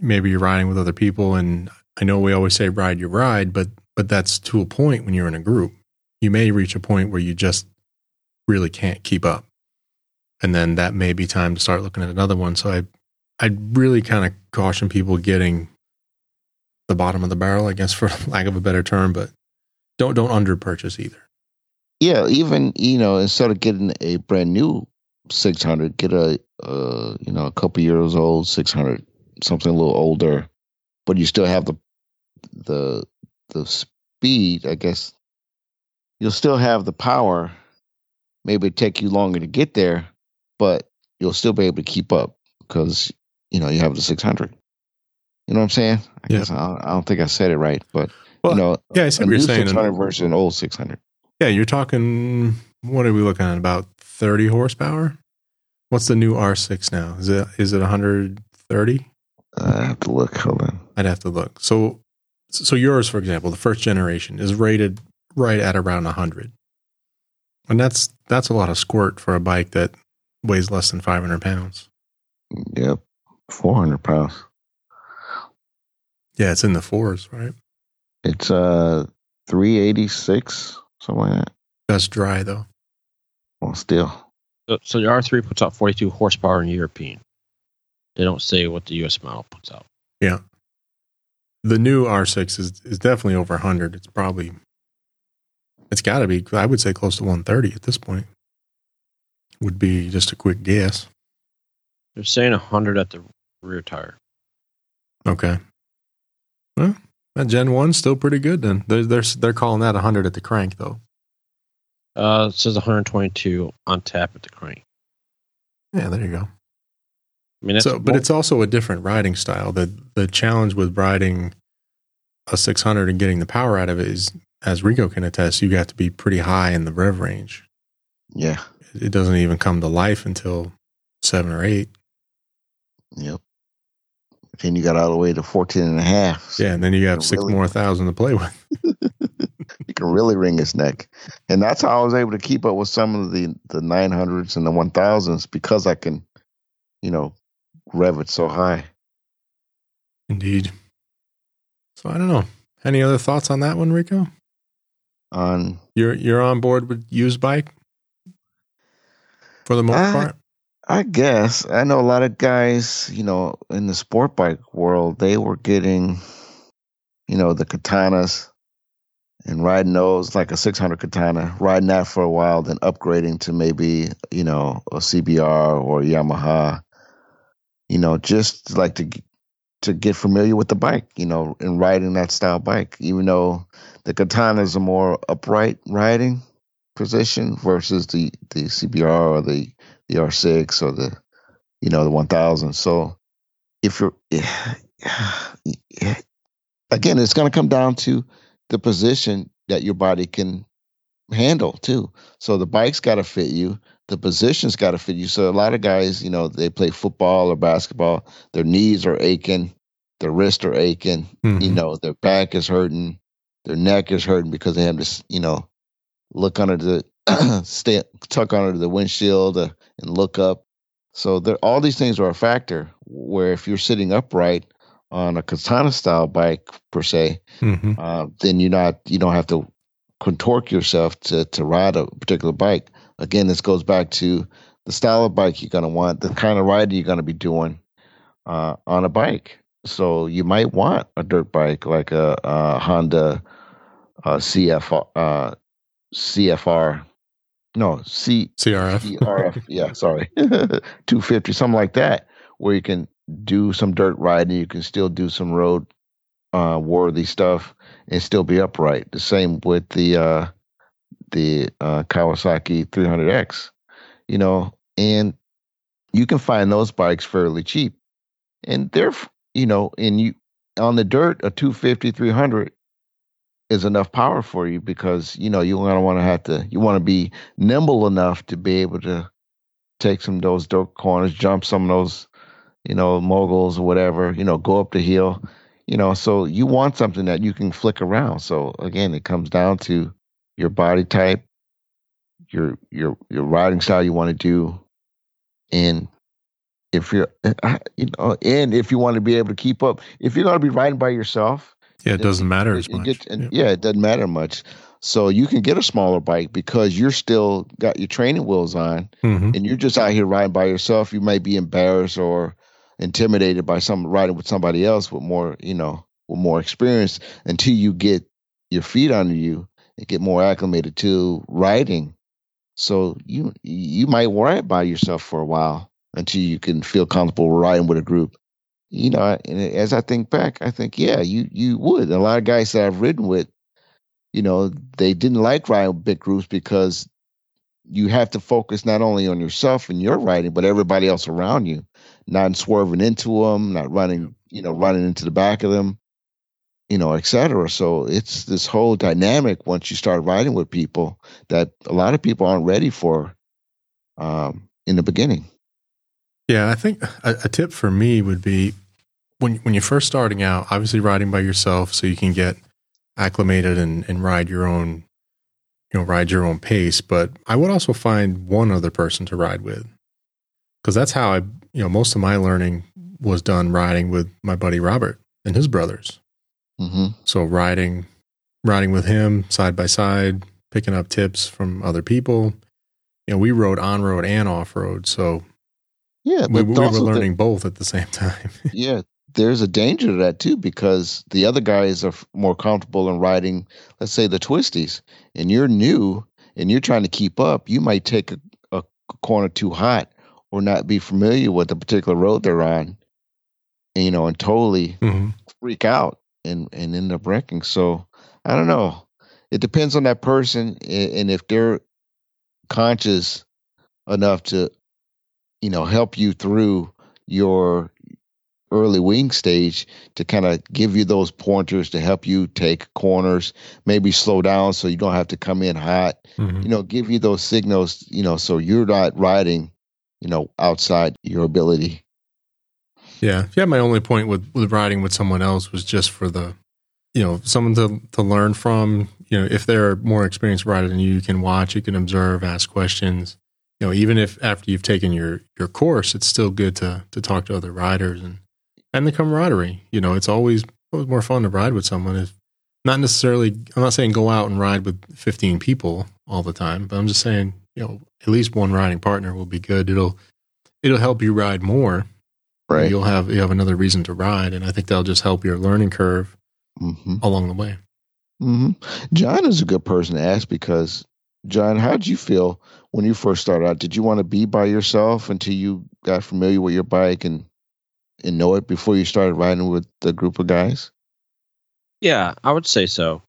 Maybe you're riding with other people, and I know we always say ride your ride, but but that's to a point when you're in a group. You may reach a point where you just really can't keep up and then that may be time to start looking at another one. So I, I really kind of caution people getting the bottom of the barrel, I guess, (laughs) for lack of a better term, but don't don't under purchase either. Yeah, even you know, instead of getting a brand new 600, get a uh, you know a couple years old 600, something a little older, but you still have the the the speed. I guess you'll still have the power. Maybe it take you longer to get there, but you'll still be able to keep up because you know you have the 600. You know what I'm saying? I Yeah. guess I don't, I don't think I said it right, but Well, you know, yeah, I see what you're new saying. 600 versus an old 600. Yeah, you're talking. What are we looking at? About 30 horsepower. What's the new R6 now? Is it is it 130? I have to look. Hold on. I'd have to look. So, so yours, for example, the first generation is rated right at around 100, and that's that's a lot of squirt for a bike that weighs less than 500 pounds. Yep, 400 pounds. Yeah, it's in the fours, right? It's uh 386, something like that. That's dry though. Well, still. so, so the r3 puts out 42 horsepower in european they don't say what the us model puts out Yeah. The new R6 is is definitely over 100. It's probably it's got to be. I would say close to 130 at this point. Would be just a quick guess. they're saying 100 at the rear tire Okay. Well, that Gen One's still pretty good. Then they're they're they're calling that 100 at the crank though. uh it says 122 on tap at the crank Yeah, there you go. i mean so, but it's also a different riding style. The the challenge with riding a 600 and getting the power out of it is, as Rico can attest, you got to be pretty high in the rev range. Yeah. It doesn't even come to life until seven or eight. Yep. Then you got all the way to 14 and a half. Yeah, and then you have six Really? more thousand to play with. (laughs) You can really wring his neck. And that's how I was able to keep up with some of the, the 900s and the 1000s because I can, you know, rev it so high. Indeed. So I don't know. Any other thoughts on that one, Rico? On You're you're on board with used bike for the most Uh, part. I guess. I know a lot of guys, you know, in the sport bike world, they were getting, you know, the katanas and riding those like a 600 katana, riding that for a while, then upgrading to maybe, you know, a CBR or a Yamaha, you know, just like to to get familiar with the bike, you know, and riding that style bike, even though the katana is a more upright riding position versus the the CBR or the the R6 or the you know the 1000. So if you're (sighs) again, it's going to come down to the position that your body can handle too. So the bike's got to fit you. The position's got to fit you. So a lot of guys, you know, they play football or basketball. Their knees are aching, their wrists are aching. You Mhm. know, their back is hurting, their neck is hurting because they have to, you know, look under the (clears throat) stay tuck under the windshield uh, and look up. So there, all these things are a factor. Where if you're sitting upright on a katana style bike per se, Mhm. uh, then you're not you don't have to contort yourself to to ride a particular bike. Again, this goes back to the style of bike you're gonna want, the kind of riding you're gonna be doing uh, on a bike. So you might want a dirt bike like a, a Honda uh, CFR, uh, CFR no C CRF. CRF. yeah, sorry, (laughs) two fifty, something like that, where you can do some dirt riding, you can still do some road uh, worthy stuff, and still be upright. The same with the uh, the uh, Kawasaki 300X, you know, and you can find those bikes fairly cheap, and they're you know, and you on the dirt a 250 300 is enough power for you because you know you want to want to have to you want to be nimble enough to be able to take some of those dirt corners, jump some of those you know moguls or whatever, you know, go up the hill, you know. So you want something that you can flick around. So again, it comes down to your body type, your your your riding style you want to do, and if you're you know, and if you want to be able to keep up, if you're to be riding by yourself Yeah, it doesn't matter it- as it much. Yeah. yeah, it doesn't matter much. So you can get a smaller bike because you're still got your training wheels on, Mhm. and you're just out here riding by yourself. You may be embarrassed or intimidated by some riding with somebody else with more, you know, with more experience until you get your feet under you and get more acclimated to riding. So you you might ride by yourself for a while until you can feel comfortable riding with a group. You know, and as I think back, I think yeah, you you would. A lot of guys that I've ridden with, you know, they didn't like riding big groups because you have to focus not only on yourself and your riding, but everybody else around you, not swerving into them, not running, you know, running into the back of them, you know, et cetera. So it's this whole dynamic once you start riding with people that a lot of people aren't ready for um, in the beginning. Yeah, I think a, a tip for me would be when when you're first starting out, obviously riding by yourself so you can get acclimated and, and ride your own you know, ride your own pace. But I would also find one other person to ride with. Because that's how I you know, most of my learning was done riding with my buddy Robert and his brothers. hmm So riding riding with him side by side, picking up tips from other people. You know, we rode on road and off road, so Yeah, we, we were also the- learning both at the same (laughs) time. yeah, there's a danger to that too because the other guys are more comfortable in riding, let's say the twisties, and you're new and you're trying to keep up. You might take a, a corner too hot or not be familiar with the particular road they're on, and, you know, and totally Mhm. freak out and and end up wrecking. So I don't know. It depends on that person and if they're conscious enough to, you know, help you through your early wing stage to kind of give you those pointers to help you take corners, maybe slow down so you don't have to come in hot. Mhm. You know, give you those signals, you know, so you're not riding, you know, outside your ability. Yeah, yeah. My only point with with riding with someone else was just for the, you know, someone to to learn from. You know, if they're more experienced rider than you, you can watch, you can observe, ask questions. You know, even if after you've taken your your course, it's still good to to talk to other riders and and the camaraderie. You know, it's always always more fun to ride with someone. If not necessarily, I'm not saying go out and ride with 15 people all the time, but I'm just saying, you know, at least one riding partner will be good. It'll it'll help you ride more Right. you'll have you have another reason to ride, and I think that'll just help your learning curve hmm along the way. hmm John is a good person to ask because, John, how did you feel when you first started out? Did you want to be by yourself until you got familiar with your bike and and know it before you started riding with the group of guys? Yeah, I would say so.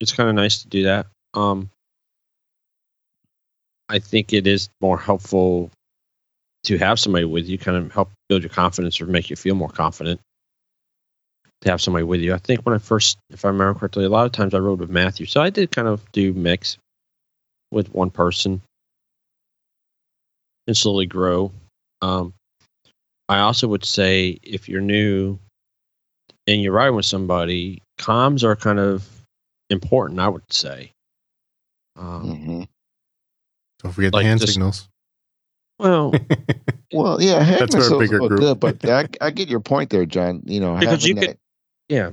It's kind of nice to do that. Um, I think it is more helpful to have somebody with you, kind of help build your confidence or make you feel more confident to have somebody with you. I think when I first, if I remember correctly, a lot of times I rode with Matthew, so I did kind of do mix with one person and slowly grow. Um, I also would say if you're new and you're riding with somebody, comms are kind of important. I would say. Um, hmm Don't forget Like the hand just- signals. Well, (laughs) Well, yeah, heck, That's our so- bigger group. Good, but I, I get your point there, John. You know, Because you having could- yeah.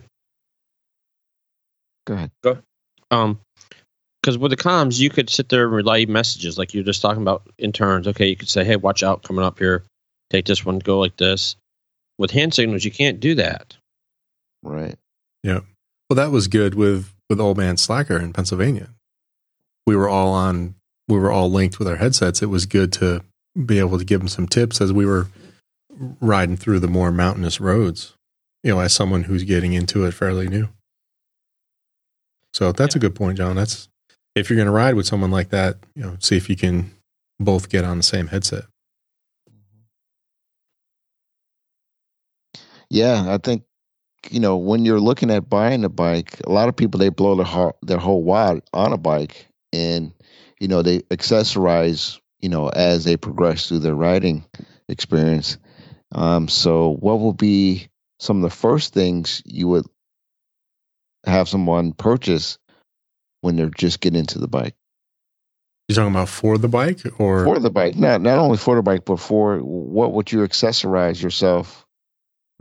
Go ahead. Go, Um, because with the comms, you could sit there and relay messages like you're just talking about in turns. Okay, you could say, "Hey, watch out, coming up here. Take this one, go like this." With hand signals, you can't do that. Right. Yeah. Well, that was good with with Old Man Slacker in Pennsylvania. We were all on we were all linked with our headsets, it was good to be able to give him some tips as we were riding through the more mountainous roads. You know, as someone who's getting into it fairly new. So that's a good point, John. That's if you're going to ride with someone like that, you know, see if you can both get on the same headset. Yeah, I think you know when you're looking at buying a bike, a lot of people they blow their whole, their whole wad on a bike, and you know they accessorize you know as they progress through their riding experience. Um, so, what will be some of the first things you would have someone purchase when they're just getting into the bike? You talking about for the bike or for the bike? Not not only for the bike, but for what would you accessorize yourself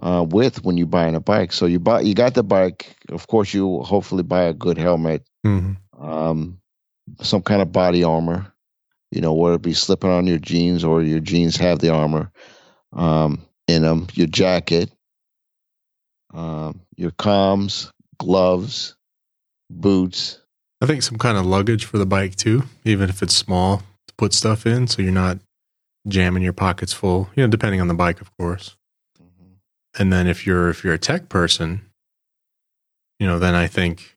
uh, with when you're buying a bike? So you buy you got the bike. Of course, you hopefully buy a good helmet, Mhm. um, some kind of body armor. You know, whether it be slipping on your jeans or your jeans have the armor um, in them. Your jacket, um, your comms, gloves, boots. I think some kind of luggage for the bike too, even if it's small to put stuff in, so you're not jamming your pockets full. You know, depending on the bike, of course. And then if you're if you're a tech person, you know, then I think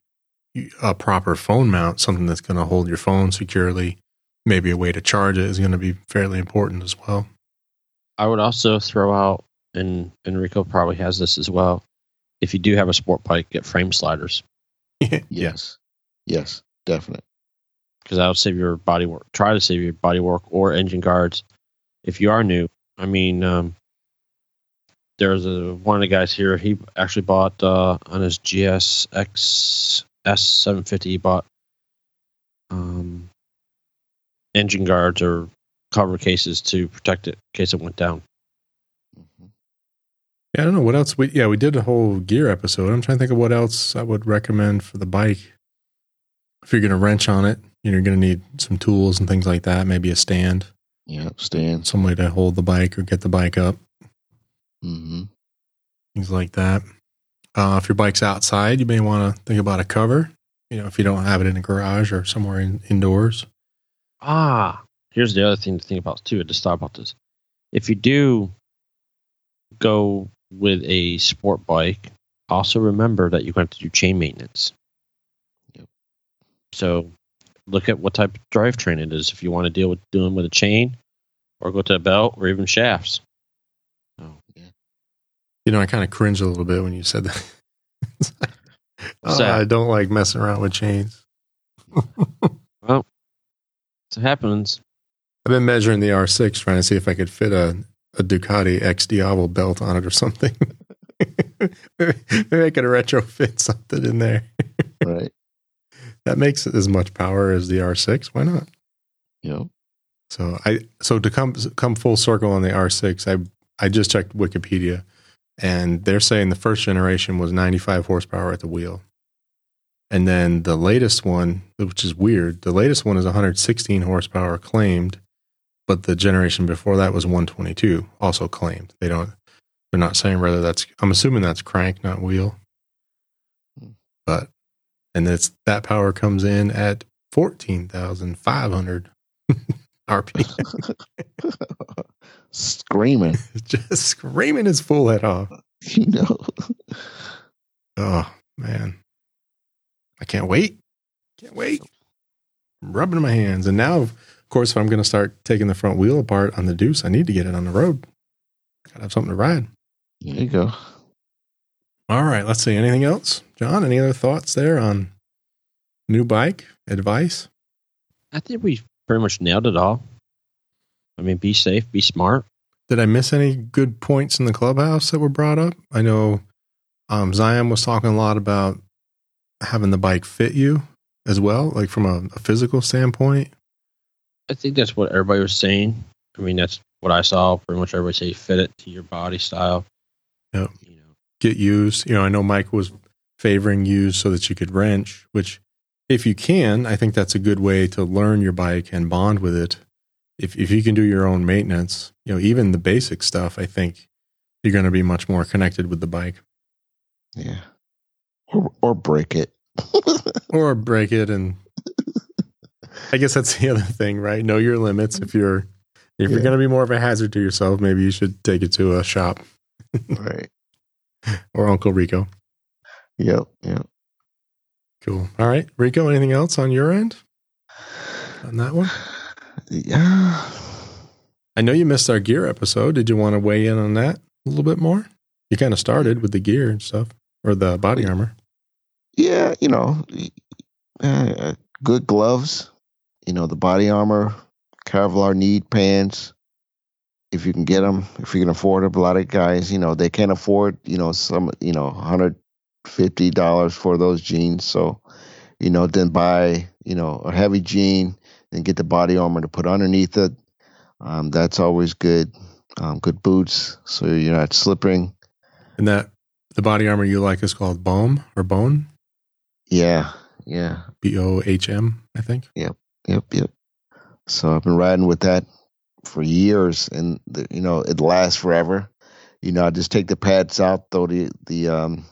a proper phone mount, something that's going to hold your phone securely, maybe a way to charge it is going to be fairly important as well. I would also throw out, and Enrico probably has this as well. If you do have a sport bike, get frame sliders (laughs) Yes, yes, definitely. because that'll save your body work. Try to save your body work or engine guards if you are new. I mean, um, there's a one of the guys here. He actually bought uh, on his GSX S750. He bought um, engine guards or cover cases to protect it in case it went down. Mhm. Yeah, I don't know what else we yeah, we did a whole gear episode. I'm trying to think of what else I would recommend for the bike. If you're going to wrench on it, you know, you're going to need some tools and things like that, maybe a stand, Yeah, stand. some way to hold the bike or get the bike up, hmm things like that. Uh, if your bike's outside, you may want to think about a cover. You know, if you don't have it in a garage or somewhere in, indoors. Ah, here's the other thing to think about too. To stop about this, if you do go with a sport bike, also remember that you're going to do chain maintenance. Yep. So, look at what type of drivetrain it is. If you want to deal with doing with a chain, or go to a belt, or even shafts. You know, I kind of cringe a little bit when you said that. (laughs) Oh, that? I don't like messing around with chains. (laughs) so it happens. I've been measuring the R6, trying to see if I could fit a, a Ducati XDiavel belt on it or something. maybe, (laughs) maybe I could retrofit something in there. Right. That makes as much power as the R6. Why not? Yep. So I so to come come full circle on the R6, I I just checked Wikipedia, and they're saying the first generation was 95 horsepower at the wheel, and then the latest one, which is weird, the latest one is 116 horsepower claimed, but the generation before that was 122, also claimed. They don't. They're not saying whether that's. I'm assuming that's crank, not wheel. But and that's that power comes in at 14,500 (laughs) RPM. (laughs) Screaming. (laughs) just screaming his full head off. (laughs) You know. Oh man, I can't wait! Can't wait! I'm rubbing my hands, and now, of course, if I'm going to start taking the front wheel apart on the Deuce, I need to get it on the road. Got to have something to ride. There you go. All right, let's see. Anything else, John? Any other thoughts there on new bike advice? I think we pretty much nailed it all. I mean, be safe, be smart. Did I miss any good points in the clubhouse that were brought up? I know um, Zion was talking a lot about having the bike fit you as well, like from a, a physical standpoint. I think that's what everybody was saying. I mean, that's what I saw. Pretty much everybody say fit it to your body style. Yep. You know, get used. You know, I know Mike was favoring used so that you could wrench, which if you can, I think that's a good way to learn your bike and bond with it. If if you can do your own maintenance, you know, even the basic stuff, I think you're going to be much more connected with the bike. Yeah. Or or break it. (laughs) Or break it and I guess that's the other thing, right? Know your limits. If you're if you're going to be more of a hazard to yourself, maybe you should take it to a shop right. (laughs) or Uncle Rico. Yep. Yep. Cool. All right, Rico. Anything else on your end on that one? Yeah. I know you missed our gear episode. Did you want to weigh in on that a little bit more? You kind of started with the gear and stuff, or the body armor. Yeah. You know, uh, good gloves. You know, the body armor, Kevlar need pants. If you can get them, if you can afford them, a lot of guys, you know, they can't afford, you know, some, you know, hundred fifty dollars for those jeans. So, you know, then buy, you know, a heavy jean, then get the body armor to put underneath it. Um, that's always good. Um, good boots, so you're not slipping. And that the body armor you like is called Bohm or Bone, Yeah, yeah. B O H M, I think. Yep, yep, yep. So I've been riding with that for years, and the, you know it lasts forever. You know, I just take the pads out, throw the the um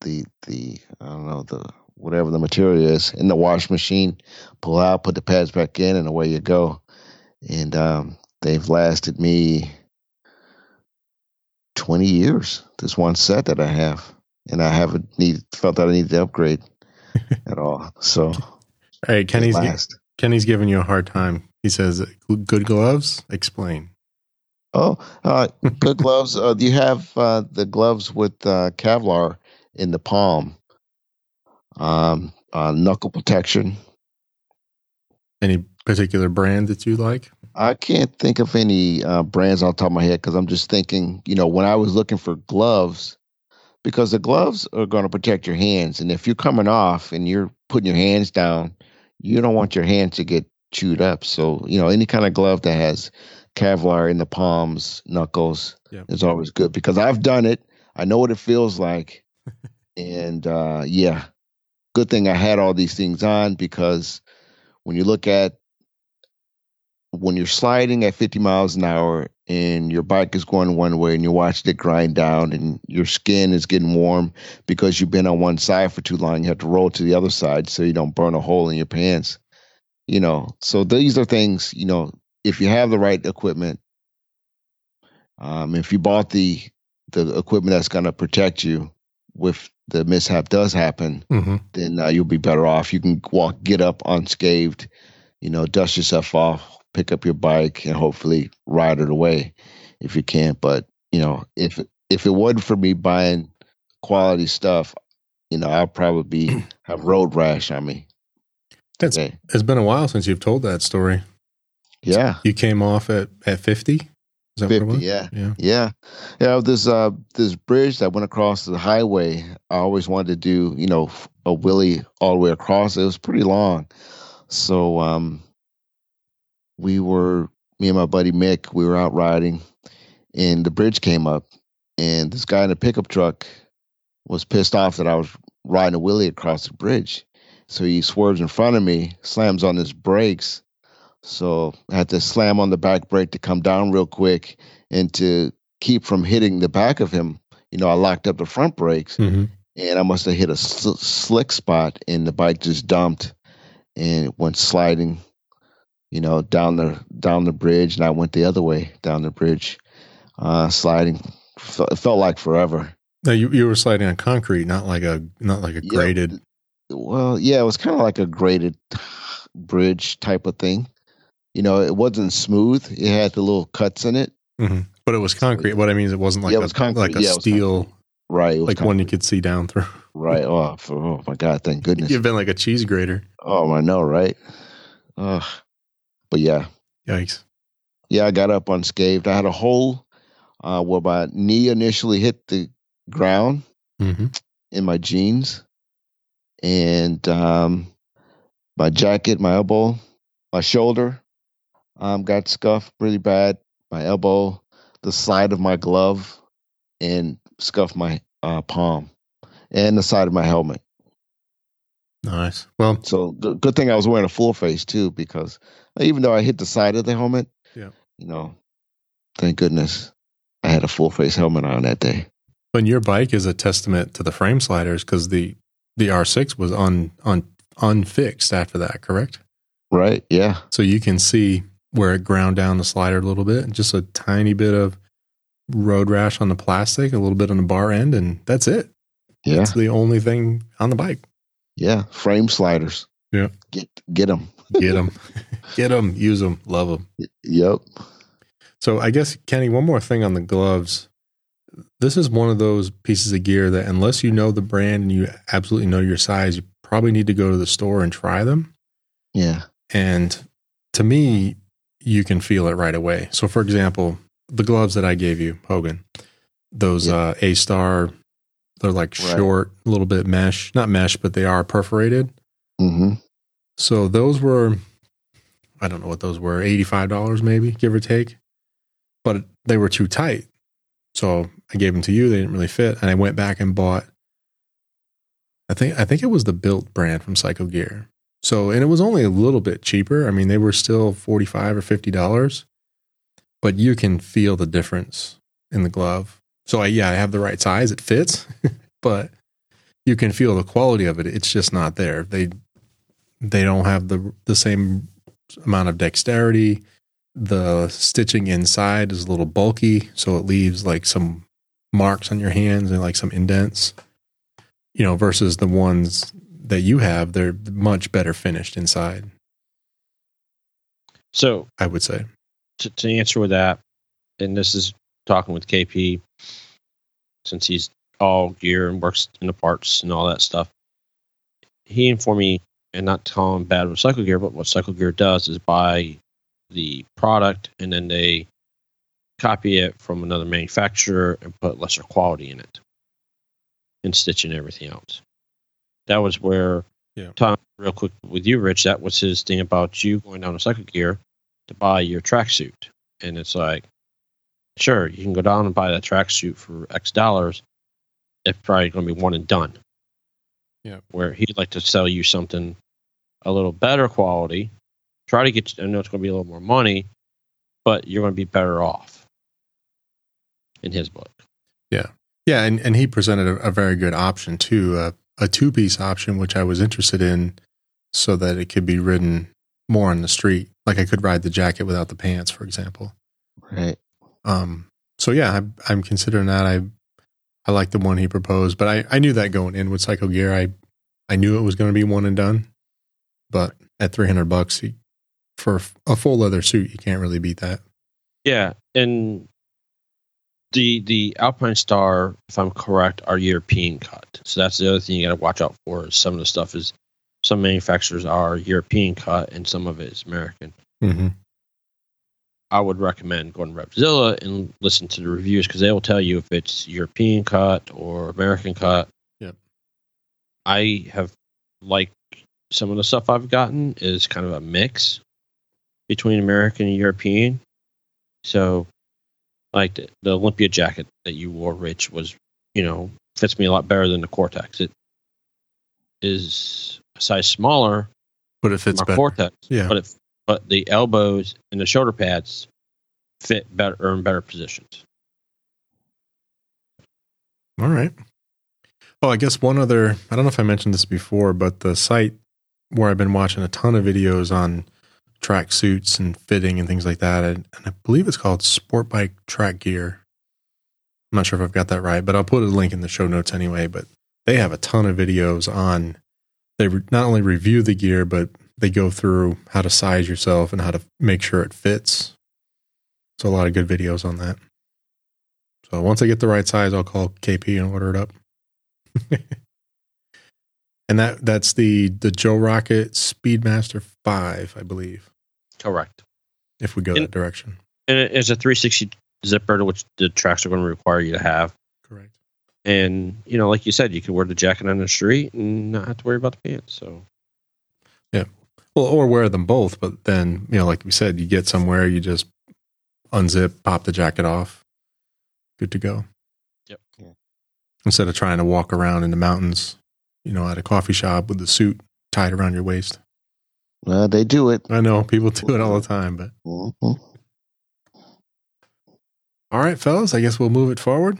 the the I don't know the whatever the material is in the wash machine, pull out, put the pads back in, and away you go. And um, they've lasted me twenty years. This one set that I have, and I haven't need felt that I needed to upgrade (laughs) at all. So right, Kenny's last. Kenny's giving you a hard time. He says, "Good gloves." Explain. Oh, uh, good gloves. Uh, you have uh, the gloves with uh, Kevlar in the palm, um, uh, knuckle protection. Any particular brand that you like? I can't think of any uh, brands on top of my head because I'm just thinking, you know, when I was looking for gloves, because the gloves are going to protect your hands. And if you're coming off and you're putting your hands down, you don't want your hands to get chewed up. So, you know, any kind of glove that has Kevlar in the palms, knuckles Yeah. is always good because I've done it. I know what it feels like. (laughs) and uh, yeah, good thing I had all these things on because when you look at when you're sliding at 50 miles an hour and your bike is going one way and you're watching it grind down and your skin is getting warm because you've been on one side for too long, you have to roll to the other side so you don't burn a hole in your pants. You know, so these are things, you know, if you have the right equipment, um, if you bought the the equipment that's going to protect you if the mishap does happen, Mm-hmm. then uh, you'll be better off. You can walk, get up unscathed, you know, dust yourself off, pick up your bike, and hopefully ride it away if you can. But you know, if if it wasn't for me buying quality stuff, you know, I'll probably be (clears throat) have road rash on me. That's today. it's been a while since you've told that story. yeah, You came off at at fifty. Is that fifty. was? Yeah, Yeah. Yeah, yeah. This uh, this bridge that went across the highway. I always wanted to do, you know, a wheelie all the way across. It was pretty long, so um, we were me and my buddy Mick. We were out riding, and the bridge came up, and this guy in a pickup truck was pissed off that I was riding a wheelie across the bridge. So he swerves in front of me, slams on his brakes. So I had to slam on the back brake to come down real quick and to keep from hitting the back of him. You know, I locked up the front brakes Mm-hmm. and I must have hit a sl- slick spot and the bike just dumped and it went sliding, you know, down the down the bridge and I went the other way down the bridge, uh, sliding. It felt like forever. No, you you were sliding on concrete, not like a not like a Yeah. graded. Well, yeah, it was kind of like a graded bridge type of thing. You know, it wasn't smooth. It had the little cuts in it. Mhm. But it was concrete. What I mean is, it wasn't like Yeah, it a was concrete. like a Yeah, steel, Right. Like kind one you could see down through. right. Oh, for, oh my God! Thank (laughs) goodness. You've been like a cheese grater. Oh, I know, right? Ugh. But yeah, Yikes! yeah, I got up unscathed. I had a hole uh, where my knee initially hit the ground hmm in my jeans, and um, my jacket, my elbow, my shoulder um, got scuffed really bad. My elbow, the side of my glove, and scuffed my uh, palm, and the side of my helmet. Nice. Well, So good, good thing I was wearing a full face too, because even though I hit the side of the helmet, Yeah. you know, thank goodness I had a full face helmet on that day. and your bike is a testament to the frame sliders because the the R6 was un, un unfixed after that. Correct? Right. Yeah. So you can see where it ground down the slider a little bit, just a tiny bit of road rash on the plastic, a little bit on the bar end, and that's it. Yeah. That's the only thing on the bike. Yeah. Frame sliders. Yeah. Get get them. Get them, (laughs) get them, use them, love them. Yep. So I guess Kenny, one more thing on the gloves. This is one of those pieces of gear that unless you know the brand and you absolutely know your size, you probably need to go to the store and try them. Yeah. And to me, you can feel it right away. So for example, the gloves that I gave you, Hogan, those Yeah. uh A star, they're like Right. short, a little bit mesh, not mesh, but they are perforated. Mm-hmm. So those were, I don't know what those were, $85 maybe, give or take. But they were too tight. So I gave them to you. They didn't really fit. And I went back and bought, I think, I think it was the Built brand from Cycle Gear. So, and it was only a little bit cheaper. I mean, they were still 45 or $50, but you can feel the difference in the glove. So I, yeah, I have the right size. It fits, (laughs) but you can feel the quality of it. It's just not there. They, they don't have the the same amount of dexterity. The stitching inside is a little bulky, so it leaves like some marks on your hands and like some indents. You know, versus the ones that you have, they're much better finished inside. So I would say. to, to answer with that, and this is talking with KP, since he's all gear and works in the parts and all that stuff. He informed me, and not to call him bad with Cycle Gear, but what Cycle Gear does is buy the product and then they copy it from another manufacturer and put lesser quality in it and stitch and everything else. That was where, Yeah. Tom, real quick with you, Rich, that was his thing about you going down to second Gear to buy your tracksuit. And it's like, sure, you can go down and buy that tracksuit for X dollars. It's probably going to be one and done. Yeah. Where he'd like to sell you something a little better quality. Try to get, I know it's going to be a little more money, but you're going to be better off in his book. Yeah. Yeah, and, and he presented a, a very good option too, uh, a two piece option, which I was interested in, so that it could be ridden more on the street. Like I could ride the jacket without the pants, for example. Right. Um, so yeah, I'm, I'm considering that. I I like the one he proposed, but I, I knew that going in with Cycle Gear. I I knew it was going to be one and done, but at 300 bucks he, for a full leather suit, you can't really beat that. Yeah, and the the Alpine Star, if I'm correct, are European cut. So that's the other thing you got to watch out for. Is some of the stuff is some manufacturers are European cut and some of it is American. Mm-hmm. I would recommend going to Revzilla and listen to the reviews because they will tell you if it's European cut or American cut. Yep. I have like some of the stuff I've gotten is kind of a mix between American and European. So, like the, the Olympia jacket that you wore, Rich, was you know fits me a lot better than the Cortex. It is a size smaller But it fits my better. Cortex, Yeah. but it, but the elbows and the shoulder pads fit better or in better positions. All right. Oh, I guess one other, I don't know if I mentioned this before, but the site where I've been watching a ton of videos on track suits and fitting and things like that, and, and I believe it's called Sport Bike Track Gear. I'm not sure if I've got that right, but I'll put a link in the show notes anyway. But they have a ton of videos on, they re- not only review the gear, but they go through how to size yourself and how to make sure it fits. So a lot of good videos on that. So once I get the right size, I'll call KP and order it up. (laughs) and that that's the the Joe Rocket Speedmaster Five, I believe, Correct. if we go And- that direction. And it is a 360 zipper, which the tracks are going to require you to have. Correct. And you know, like you said, you can wear the jacket on the street and not have to worry about the pants. So Yeah. Well, or wear them both, but then you know, like we said, you get somewhere, you just unzip, pop the jacket off, good to go. Yep. Yeah. Instead of trying to walk around in the mountains, you know, at a coffee shop with the suit tied around your waist. Well, they do it. I know people do it all the time, but Mhm. all right, fellas, I guess we'll move it forward.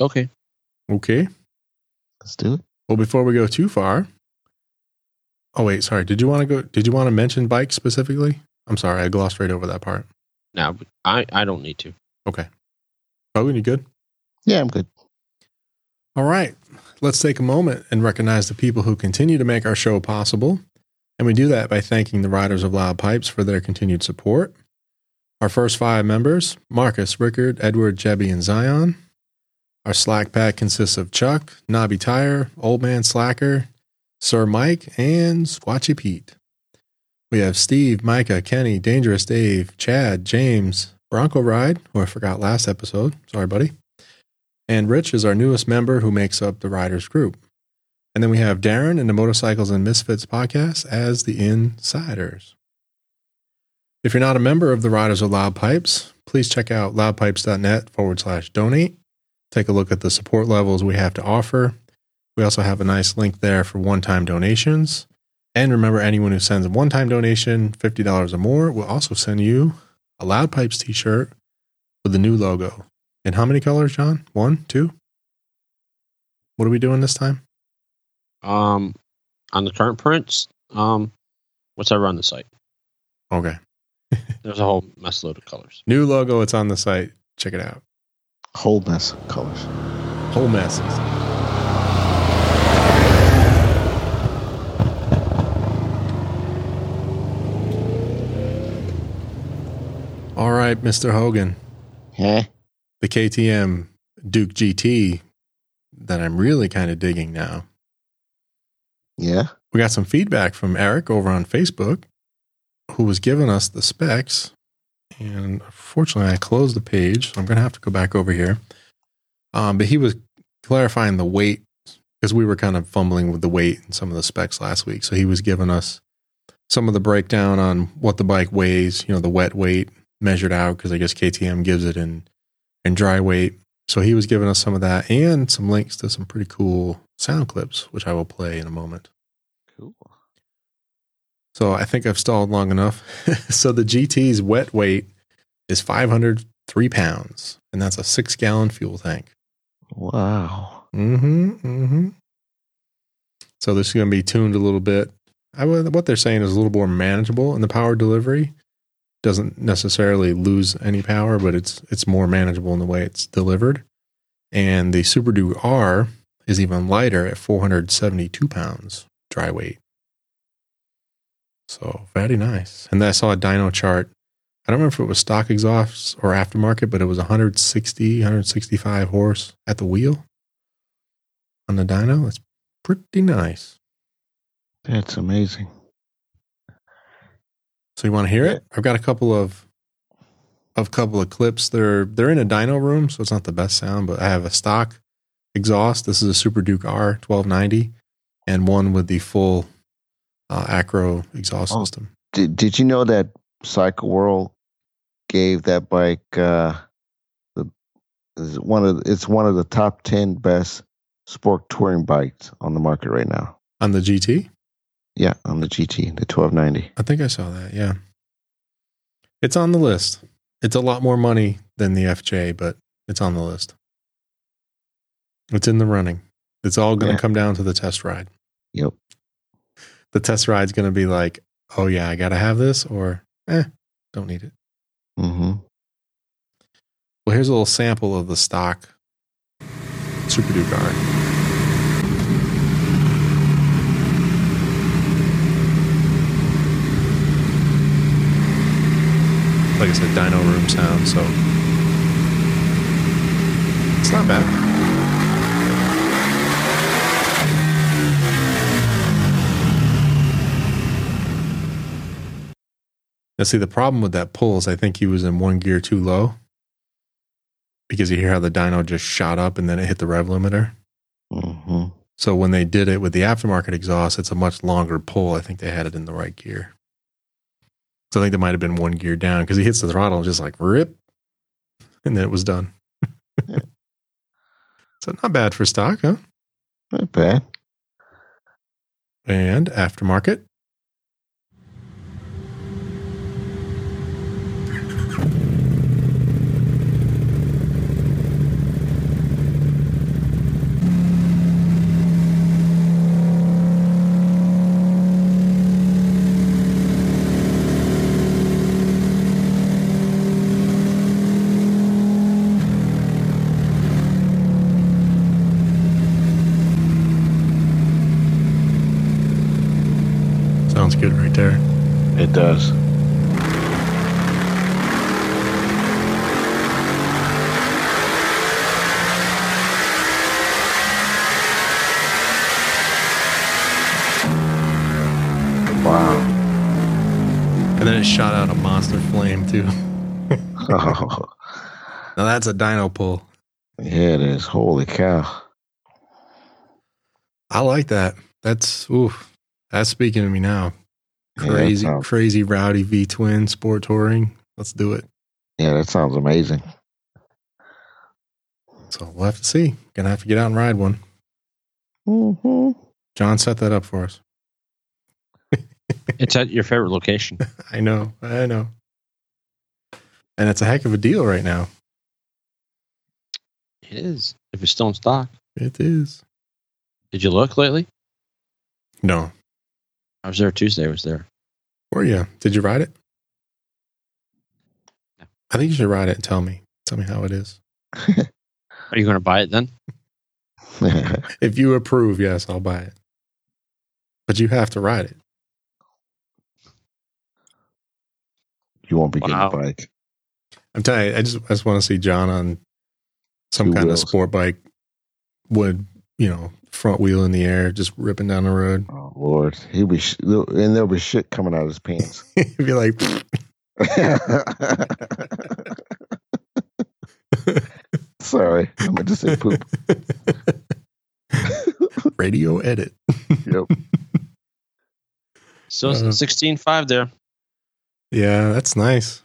okay, Okay. Let's do it. Well, before we go too far, Oh wait, sorry. Did you want to go? Did you want to mention bike specifically? I'm sorry, I glossed right over that part. Now, I, I don't need to. Okay. Hogan, you good? Yeah, I'm good. All right. Let's take a moment and recognize the people who continue to make our show possible. And we do that by thanking the Riders of Loud Pipes for their continued support. Our first five members Marcus, Rickard, Edward, Jebby, and Zion. Our Slack pack consists of Chuck, Nobby Tire, Old Man Slacker, Sir Mike, and Squatchy Pete. We have Steve, Micah, Kenny, Dangerous Dave, Chad, James, Bronco Ride, who I forgot last episode. Sorry, buddy. And Rich is our newest member who makes up the Riders group. And then we have Darren and the Motorcycles and Misfits podcast as the insiders. If you're not a member of the Riders of Loud Pipes, please check out loudpipes.net forward slash donate. Take a look at the support levels we have to offer. We also have a nice link there for one time donations. And remember, anyone who sends a one time donation, $50 or more, will also send you a Loud Pipes t shirt with the new logo. In how many colors, John? One, two? What are we doing this time? Um, on the current prints, um, what's ever on the site? Okay. (laughs) There's a whole mess load of colors. New logo, it's on the site. Check it out. Whole mess of colors. Whole messes. All right, Mr. Hogan, Yeah. the KTM Duke GT that I'm really kind of digging now. Yeah. We got some feedback from Eric over on Facebook who was giving us the specs. And unfortunately, I closed the page. So I'm going to have to go back over here. Um, but he was clarifying the weight because we were kind of fumbling with the weight and some of the specs last week. So he was giving us some of the breakdown on what the bike weighs, you know, the wet weight measured out because I guess KTM gives it in, in dry weight. So he was giving us some of that and some links to some pretty cool sound clips, which I will play in a moment. So I think I've stalled long enough. (laughs) so the GT's wet weight is 503 pounds, and that's a six gallon fuel tank. Wow. Mm-hmm. Mm-hmm. So this is going to be tuned a little bit. I what they're saying is a little more manageable in the power delivery. Doesn't necessarily lose any power, but it's it's more manageable in the way it's delivered. And the Super Duke R is even lighter at 472 pounds dry weight. So very nice. And then I saw a dyno chart. I don't remember if it was stock exhausts or aftermarket, but it was 160, 165 horse at the wheel on the dyno. That's pretty nice. That's amazing. So you want to hear it? I've got a couple of of couple of clips. They're they're in a dyno room, so it's not the best sound, but I have a stock exhaust. This is a Super Duke R 1290 and one with the full uh, acro exhaust Oh. system. Did Did you know that Cycle World gave that bike uh, the is one of it's one of the top ten best sport touring bikes on the market right now. On the GT? Yeah, on the GT, the twelve ninety. I think I saw that. Yeah. It's on the list. It's a lot more money than the FJ, but it's on the list. It's in the running. It's all going to Yeah. come down to the test ride. Yep. The test ride's going to be like, oh, yeah, I got to have this, or eh, don't need it. Mm-hmm. Well, here's a little sample of the stock Super Duke R. Like I said, dyno room sound, so it's not bad. Now, see, the problem with that pull is I think he was in one gear too low because you hear how the dyno just shot up and then it hit the rev limiter. Mm-hmm. So when they did it with the aftermarket exhaust, it's a much longer pull. I think they had it in the right gear. So I think there might have been one gear down because he hits the throttle and just like rip, and then it was done. (laughs) so not bad for stock, huh? Not bad. And aftermarket. Now that's a dyno pull. yeah, it is. Holy cow. I like that. That's oof. That's speaking to me now. Yeah, Crazy, sounds- crazy rowdy V twin sport touring. Let's do it. Yeah, that sounds amazing. So we'll have to see. Gonna have to get out and ride one. Mm-hmm. John set that up for us. It's at your favorite location. (laughs) I know. I know. And it's a heck of a deal right now. It is. If it's still in stock. It is. Did you look lately? No. I was there Tuesday. I was there. Were you? Did you ride it? No. I think you should ride it and tell me. Tell me how it is. (laughs) Are you going to buy it then? (laughs) If you approve, yes, I'll buy it. But you have to ride it. you won't be getting Wow. a bike. I'm telling you, I just I just want to see John on some Two kind wheels. of sport bike, would you know, front wheel in the air, just ripping down the road. Oh Lord, he'll be sh- and there'll be shit coming out of his pants. (laughs) He'd be like, (laughs) Sorry, I'm gonna just say poop. (laughs) radio edit. Yep. Still Uh-huh. 16.5 there. Yeah, that's nice.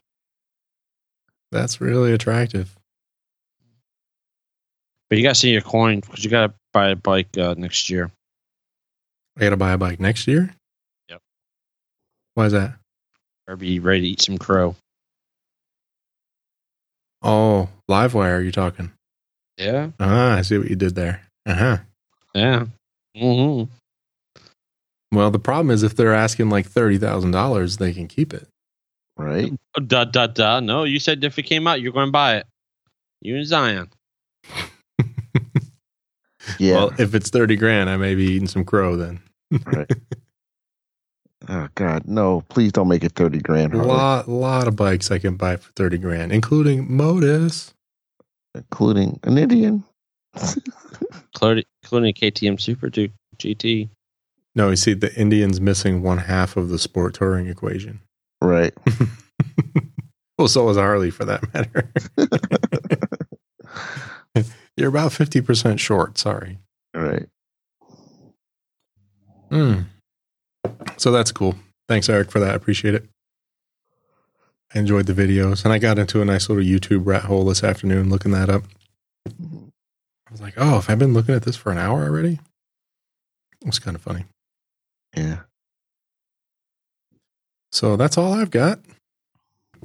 That's really attractive. But you got to see your coin because you got to buy a bike uh, next year. I got to buy a bike next year. Yep. Why is that? Or be ready to eat some crow. Oh, Livewire. Are you talking? Yeah. Ah, I see what you did there. Uh huh. Yeah. Mm-hmm. Well, the problem is if they're asking like thirty thousand dollars, they can keep it. Right. Da da da. No, you said if it came out, you're going to buy it. You and Zion. (laughs) Yeah. Well, if it's thirty grand, I may be eating some crow then. right. Oh God, no! Please don't make it thirty grand. A lot, lot of bikes I can buy for thirty grand, including Modus. including an Indian. (laughs) Including including KTM Super Duke GT. No, you see, the Indian's missing one half of the sport touring equation. right. (laughs) Well, so is Harley for that matter. (laughs) You're about fifty percent short. Sorry. Right. Hmm. So that's cool. Thanks, Eric, for that. I appreciate it. I enjoyed the videos, and I got into a nice little YouTube rat hole this afternoon looking that up. I was like, "Oh, have I been looking at this for an hour already?" It was kind of funny. Yeah. So that's all I've got.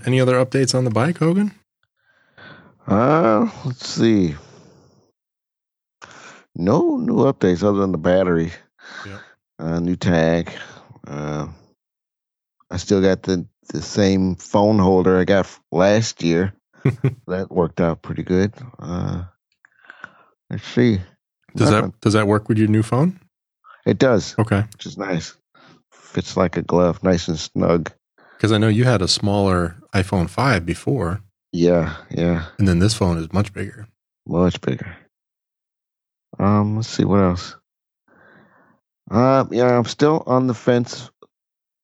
Any other updates on the bike, Hogan? Uh, let's see. No new updates other than the battery. Yep. Uh, new tag. Uh, I still got the the same phone holder I got last year. (laughs) that worked out pretty good. Uh, let's see. Does Nothing. that does that work with your new phone? It does, Okay, which is nice. Fits like a glove, nice and snug. because I know you had a smaller iPhone five before, Yeah, yeah, and then this phone is much bigger. much bigger. Um, let's see what else. Um, yeah, I'm still on the fence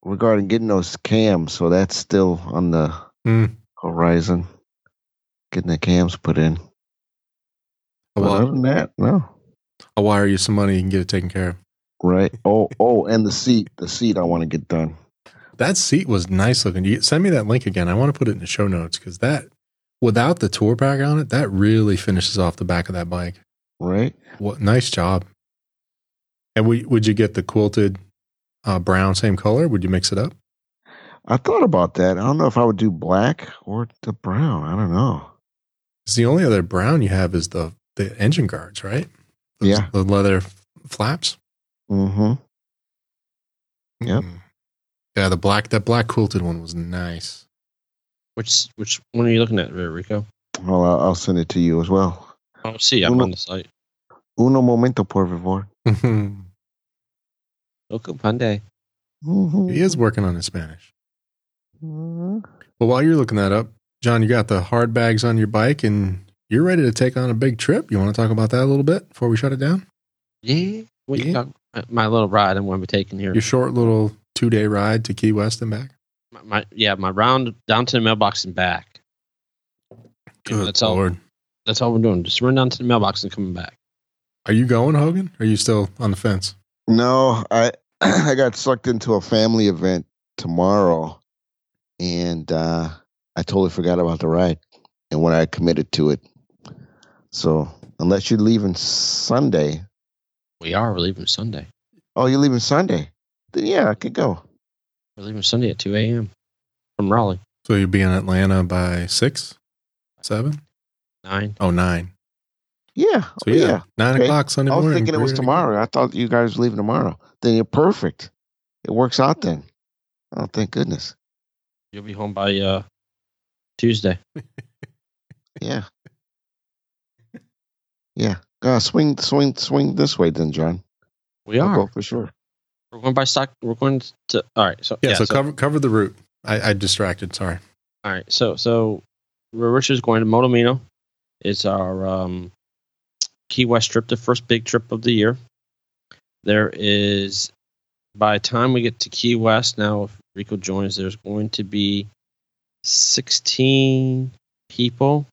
regarding getting those cams, so that's still on the Hmm. horizon. Getting the cams put in. Well, other than that, no. I'll wire you some money. You can get it taken care of. Right. Oh, oh, and the seat. The seat I want to get done. That seat was nice looking. You send me that link again. I want to put it in the show notes because that, without the tour pack on it, that really finishes off the back of that bike. Right. What nice job. And we, would you get the quilted uh, brown same color? Would you mix it up? I thought about that. I don't know if I would do black or the brown. I don't know. It's the only other brown you have is the the engine guards, right? Those- Yeah. the leather flaps. Mm-hmm. Yep. Mm. Yeah, the black that black quilted one was nice. Which which one are you looking at, there, Rico? Well, I'll, I'll send it to you as well. Oh, see, I'm Uno- on the site. Uno momento, por favor. (laughs) Local Hyundai. He is working on his Spanish. Well, while you're looking that up, John, you got the hard bags on your bike and you're ready to take on a big trip. You want to talk about that a little bit before we shut it down? Yeah. What Yeah. got? Uh, My little ride I'm going to be taking here. Your short little two day ride to Key West and back. My, my yeah, my round down to the mailbox and back. You know, Good that's all. Lord. That's all we're doing. Just run down to the mailbox and coming back. Are you going, Hogan? Are you still on the fence? No, I (clears throat) I got sucked into a family event tomorrow, and uh, I totally forgot about the ride and when I committed to it. So unless you're leaving Sunday, We are. We're leaving Sunday. oh, you're leaving Sunday, then yeah, I could go. We're leaving Sunday at 2 a.m. from Raleigh. So you'll be in Atlanta by six, seven, Nine. oh nine. Yeah, So yeah, yeah. nine Okay. o'clock Sunday I was thinking it was tomorrow. I thought you guys were leaving tomorrow. Then you're perfect. It works out then. Oh, thank goodness. You'll be home by uh, Tuesday. (laughs) Yeah. Yeah. Uh, swing, swing, swing this way, then, John. We I'll are. go for sure. We're going by stock. We're going to. All right. So Yeah, so, so cover cover the route. I, I distracted. Sorry. All right. So so Richard's going to Motomino. It's our um, Key West trip, the first big trip of the year. There is by the time we get to Key West, now if Rico joins, there's going to be sixteen people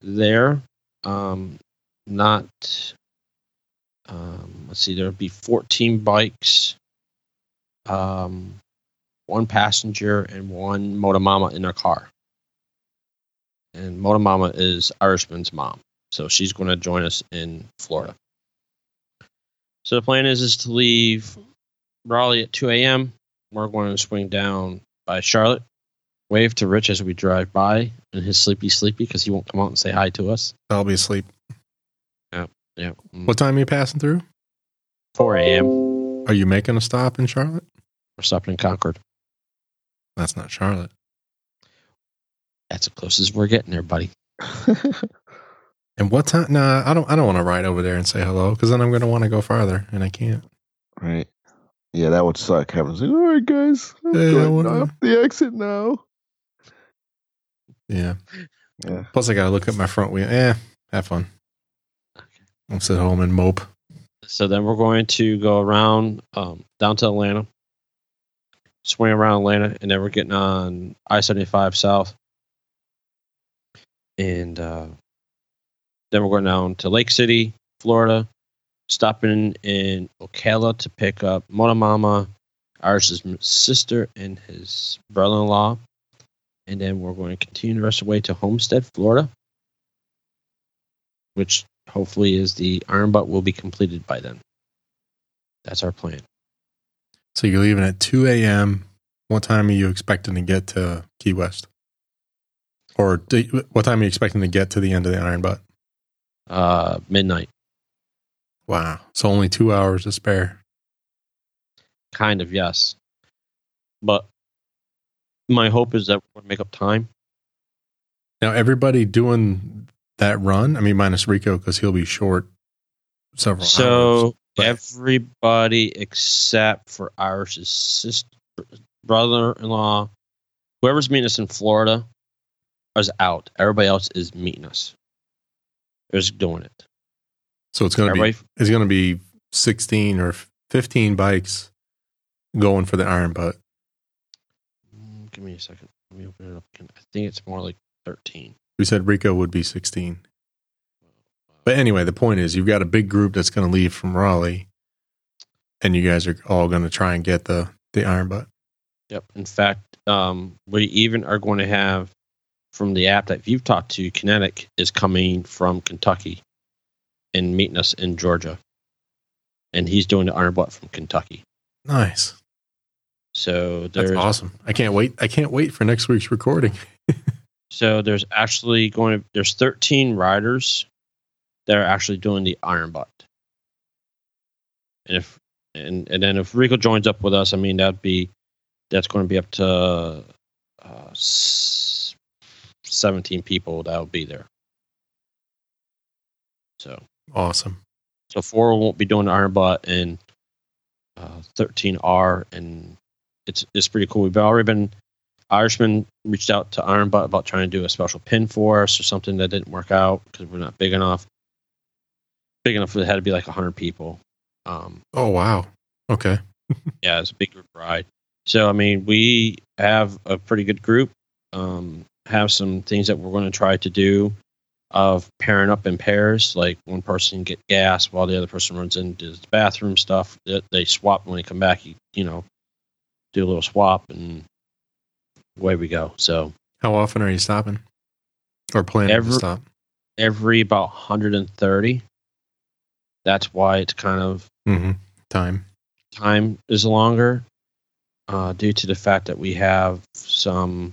there. Um, not um, let's see, there'll be fourteen bikes. Um, one passenger and one Motomama in their car. And Motomama is Irishman's mom, so she's going to join us in Florida. So the plan is is to leave Raleigh at 2 a.m. We're going to swing down by Charlotte, wave to Rich as we drive by, and his sleepy sleepy because he won't come out and say hi to us. I'll be asleep. Yeah, yeah. What time are you passing through? 4 a.m. Are you making a stop in Charlotte? We're stopping in Concord. That's not Charlotte. That's the closest we're getting there, buddy. (laughs) And what time? Nah, I don't. I don't want to ride over there and say hello because then I'm going to want to go farther, and I can't. right. Yeah, that would suck. Having to say, all right, guys, I'm Hey, going wanna- off the exit now. Yeah. Yeah. Plus, I got to look at my front wheel. Yeah. have fun. I'll sit home and mope. So then we're going to go around um, down to Atlanta, swing around Atlanta, and then we're getting on I seventy five south, and uh, then we're going down to Lake City, Florida, stopping in Ocala to pick up Motomama, Irish's sister, and his brother in law, and then we're going to continue the rest of the way to Homestead, Florida, which hopefully is the iron butt will be completed by then. That's our plan. So you're leaving at 2 a.m. What time are you expecting to get to Key West? Or do, what time are you expecting to get to the end of the Iron Butt? Uh, midnight, Wow. So only two hours to spare. kind of yes, but my hope is that we'll make up time. Now, everybody doing that run, I mean, minus Rico because he'll be short several hours. So everybody except for Irish's sister, brother-in-law, whoever's meeting us in Florida, is out. Everybody else is meeting us. Is doing it. So it's going to be it's going to be 16 or 15 bikes going for the Iron Butt. Mm, give me a second. Let me open it up again. I think it's more like thirteen. We said Rico would be 16. But anyway, the point is you've got a big group that's going to leave from Raleigh, and you guys are all going to try and get the the Iron Butt. Yep. In fact, um, we even are going to have from the app that you've talked to, Kinetic is coming from Kentucky and meeting us in Georgia. And he's doing the iron butt from Kentucky. Nice. So That's awesome. I can't wait. I can't wait for next week's recording. (laughs) so there's actually going to there's 13 riders that are actually doing the iron butt. And if and and then if Rico joins up with us, I mean that'd be that's going to be up to uh, s- 17 people that'll be there. So Awesome. so four won't be doing iron butt and uh, 13R, and it's it's pretty cool. We've already been Irishman reached out to Iron Butt about trying to do a special pin for us or something that didn't work out because we're not big enough. Big enough for it had to be like 100 people. Um, Oh wow. Okay. (laughs) yeah, it's a big group ride. So I mean, we have a pretty good group. Um, have some things that we're going to try to do of pairing up in pairs. Like one person get gas while the other person runs into the bathroom stuff. They, they swap when they come back. You, you know, do a little swap and away we go. So How often are you stopping? Or planning Every- to stop? every about 130. That's why it's kind of Mm-hmm. Time. time is longer uh, due to the fact that we have some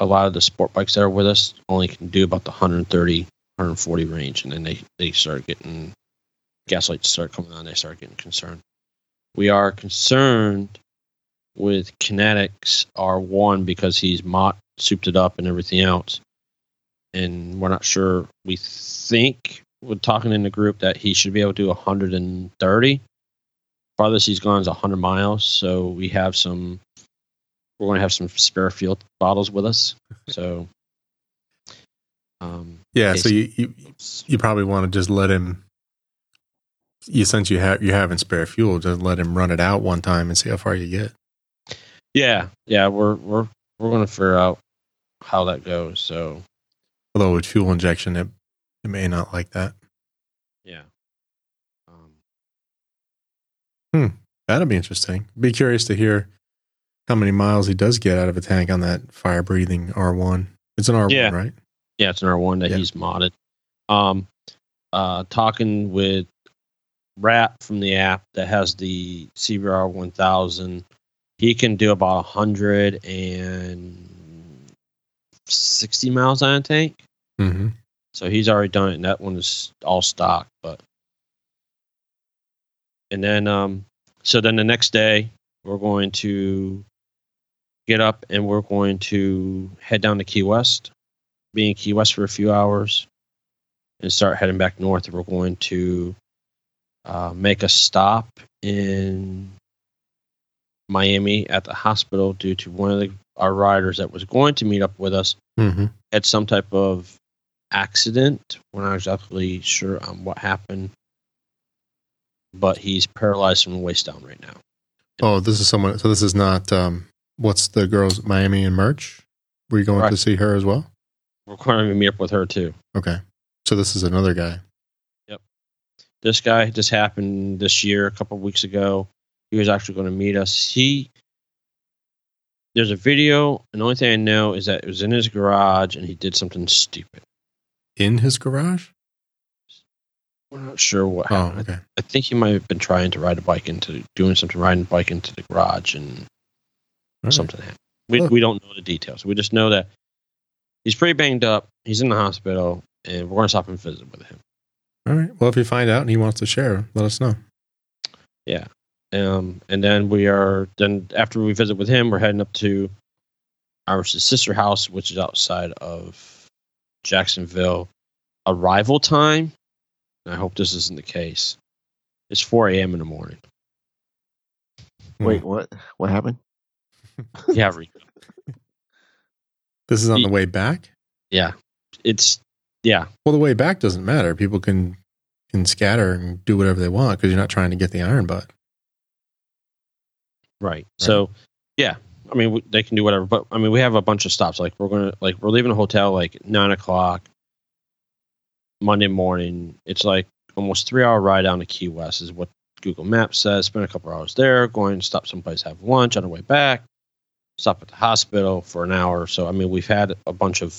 a lot of the sport bikes that are with us only can do about the 130 140 range and then they they start getting gas lights start coming on they start getting concerned. We are concerned with kinetics r1 because he's mot souped it up and everything else. And we're not sure we think we're talking in the group that he should be able to do 130 farthest he's gone is 100 miles so we have some we're going to have some spare fuel bottles with us (laughs) so um Yeah. So you, you you probably want to just let him. You since you have you having spare fuel, just let him run it out one time and see how far you get. yeah yeah we're we're we're going to figure out how that goes so Although with fuel injection, it it may not like that. yeah um That'll be interesting. Be curious to hear how many miles he does get out of a tank on that fire breathing R one. It's an R one, Yeah. right? Yeah, it's an R1 that Yeah. he's modded. Um, uh, talking with Rat from the app that has the CBR 1000, he can do about 160 miles on a tank. Mm-hmm. So he's already done it, and that one is all stock. But and then um, so then the next day we're going to get up and we're going to head down to Key West, be in Key West for a few hours, and start heading back north. We're going to uh, make a stop in Miami at the hospital due to one of the, our riders that was going to meet up with us Mm-hmm. had some type of accident. We're not exactly sure on what happened, but he's paralyzed from the waist down right now. Oh, this is someone. So this is not. Um, what's the girls Miami and Merch? Were you going to see her as well? We're going to meet up with her too. Okay. So this is another guy. Yep, this guy just happened this year, a couple of weeks ago. He was actually going to meet us. He there's a video, and the only thing I know is that it was in his garage and he did something stupid. in his garage. We're not sure what Oh, okay. I think he might have been trying to ride a bike into doing something, riding a bike into the garage, and right. something happened. We, Look. we don't know the details. We just know that he's pretty banged up. He's in the hospital, and we're going to stop and visit with him. All right. Well, if you find out and he wants to share, let us know. Yeah. Um, and then we are then after we visit with him, we're heading up to our sister house, which is outside of Jacksonville. Arrival time. I hope this isn't the case. It's 4 a.m. in the morning. Wait, what? What happened? Yeah, (laughs) Rico. This is on the way back. yeah. It's yeah. Well, the way back doesn't matter. People can can scatter and do whatever they want because you're not trying to get the iron butt. Right. So, yeah. I mean, we, they can do whatever, but I mean, we have a bunch of stops. Like we're gonna, like we're leaving the hotel like nine o'clock Monday morning. It's like almost three hour ride down to Key West is what Google Maps says. Spend a couple hours there, going to stop someplace, have lunch on the way back. Stop at the hospital for an hour. So I mean, we've had a bunch of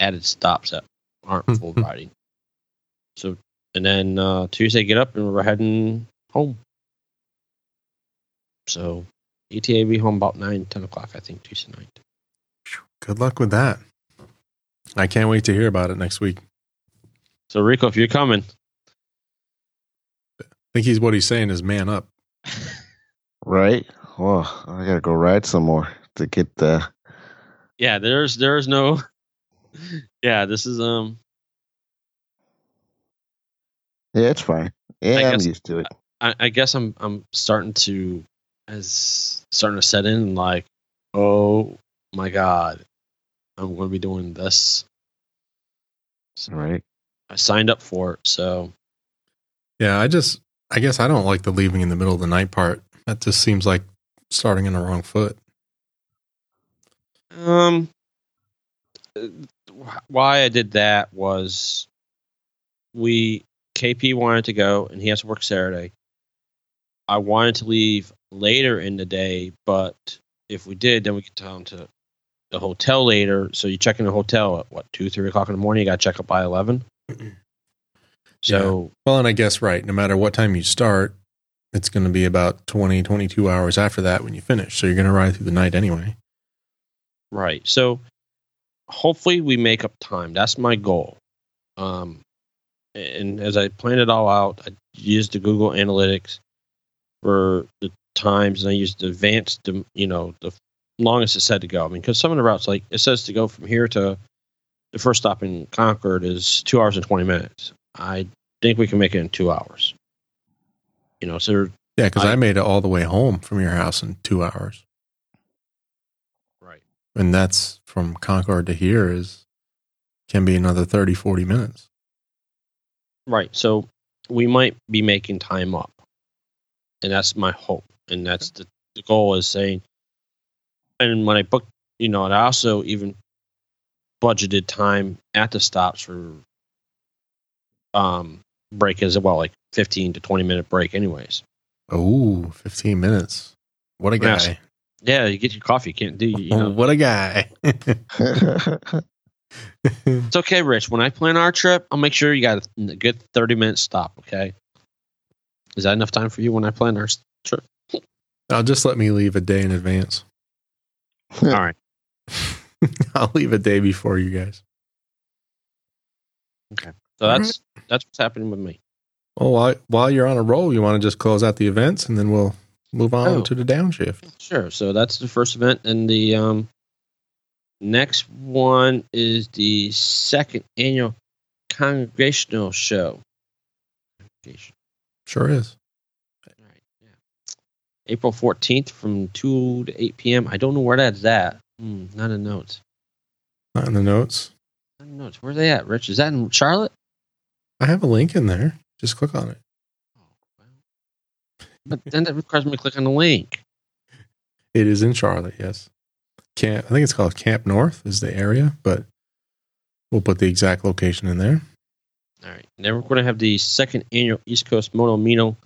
added stops that aren't (laughs) full riding. So and then uh, Tuesday, get up and we're heading home. So ETA be home about 9, 10 o'clock, I think, Tuesday night. Good luck with that. I can't wait to hear about it next week. So Rico, if you're coming, I think he's what he's saying is man up. Right? Oh, I gotta go ride some more to get the. yeah, there's there's no (laughs) Yeah, this is um Yeah, it's fine. Yeah, I I'm guess- used to it. I, I guess I'm I'm starting to as starting to set in like, oh my god, I'm going to be doing this. All right. I signed up for it, so Yeah, I just, I guess I don't like the leaving in the middle of the night part. That just seems like starting in the wrong foot. um, uh, why I did that was we KP wanted to go and he has to work Saturday. I wanted to leave later in the day, but if we did, then we could down to the hotel later. So you check in the hotel at what two, three o'clock in the morning. You got to check up by eleven. So Well, and I guess, right, no matter what time you start, it's going to be about 20, 22 hours after that when you finish. So you're going to ride through the night anyway. Right. So hopefully we make up time. That's my goal. Um, and as I planned it all out, I used the Google Analytics for the times, and I used the advanced, you know, the longest it said to go. I mean, because some of the routes, like it says to go from here to the first stop in Concord is two hours and 20 minutes. I think we can make it in two hours. You know, so Yeah, because I, I- made it all the way home from your house in two hours. right. And that's from Concord to here is can be another 30, 40 minutes. Right. So we might be making time up. And that's my hope. And that's the, the goal is saying and when I booked you know, and I also even budgeted time at the stops for um break as well, like fifteen to twenty minute break anyways. Oh, 15 minutes. What a guy. Yes. Yeah, you get your coffee, you can't do you know. (laughs) what a guy. (laughs) It's okay, Rich. When I plan our trip, I'll make sure you got a good thirty minute stop, okay? Is that enough time for you when I plan our trip? I'll just let me leave a day in advance. (laughs) All right. I'll leave a day before you guys. Okay. So All that's that's what's happening with me. Well, while, while you're on a roll, you want to just close out the events and then we'll move on Oh. to the downshift. Sure. So that's the first event, and the um, next one is the second annual congregational show. Congregation. Sure is. All right. Yeah. April fourteenth from two to eight p.m. I don't know where that's at. Hmm, not in notes. Not in the notes. Not in notes. Where are they at, Rich? Is that in Charlotte? I have a link in there. Just click on it. But then that requires me to click on the link. It is in Charlotte, yes. Camp, I think it's called Camp North is the area, but we'll put the exact location in there. All right. Then we're going to have the second annual East Coast Moto Mino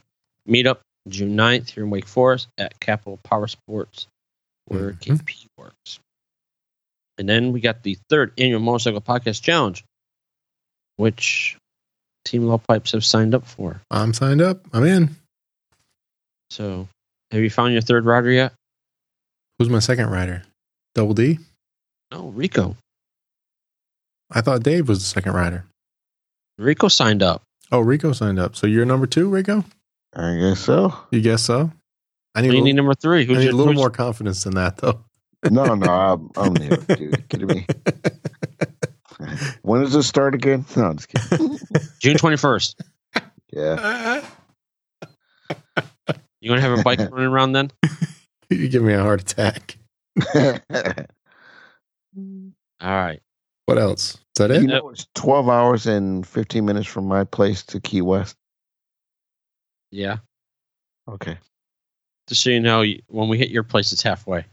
meetup June 9th here in Wake Forest at Capital Power Sports, where Mhm. KP works. And then we got the third annual Motorcycle Podcast Challenge, which Team Loud Pipes have signed up for. I'm signed up. I'm in. So, have you found your third rider yet? Who's my second rider? Double D? No, Rico. I thought Dave was the second rider. Rico signed up. Oh, Rico signed up. So you're number two, Rico? I guess so. You guess so? I need, a You little, need number three. I Who's need your, a little more confidence than that, though. No, no, I'm, I'm (laughs) there, dude. Kidding me? (laughs) (laughs) When does this start again? No, I'm just kidding. (laughs) June 21st. Yeah. (laughs) You going to have a bike running around then? you give me a heart attack. All right. What else? Is that you it? know, it's 12 hours and 15 minutes from my place to Key West. Yeah. Okay. Just so you know, when we hit your place, it's halfway.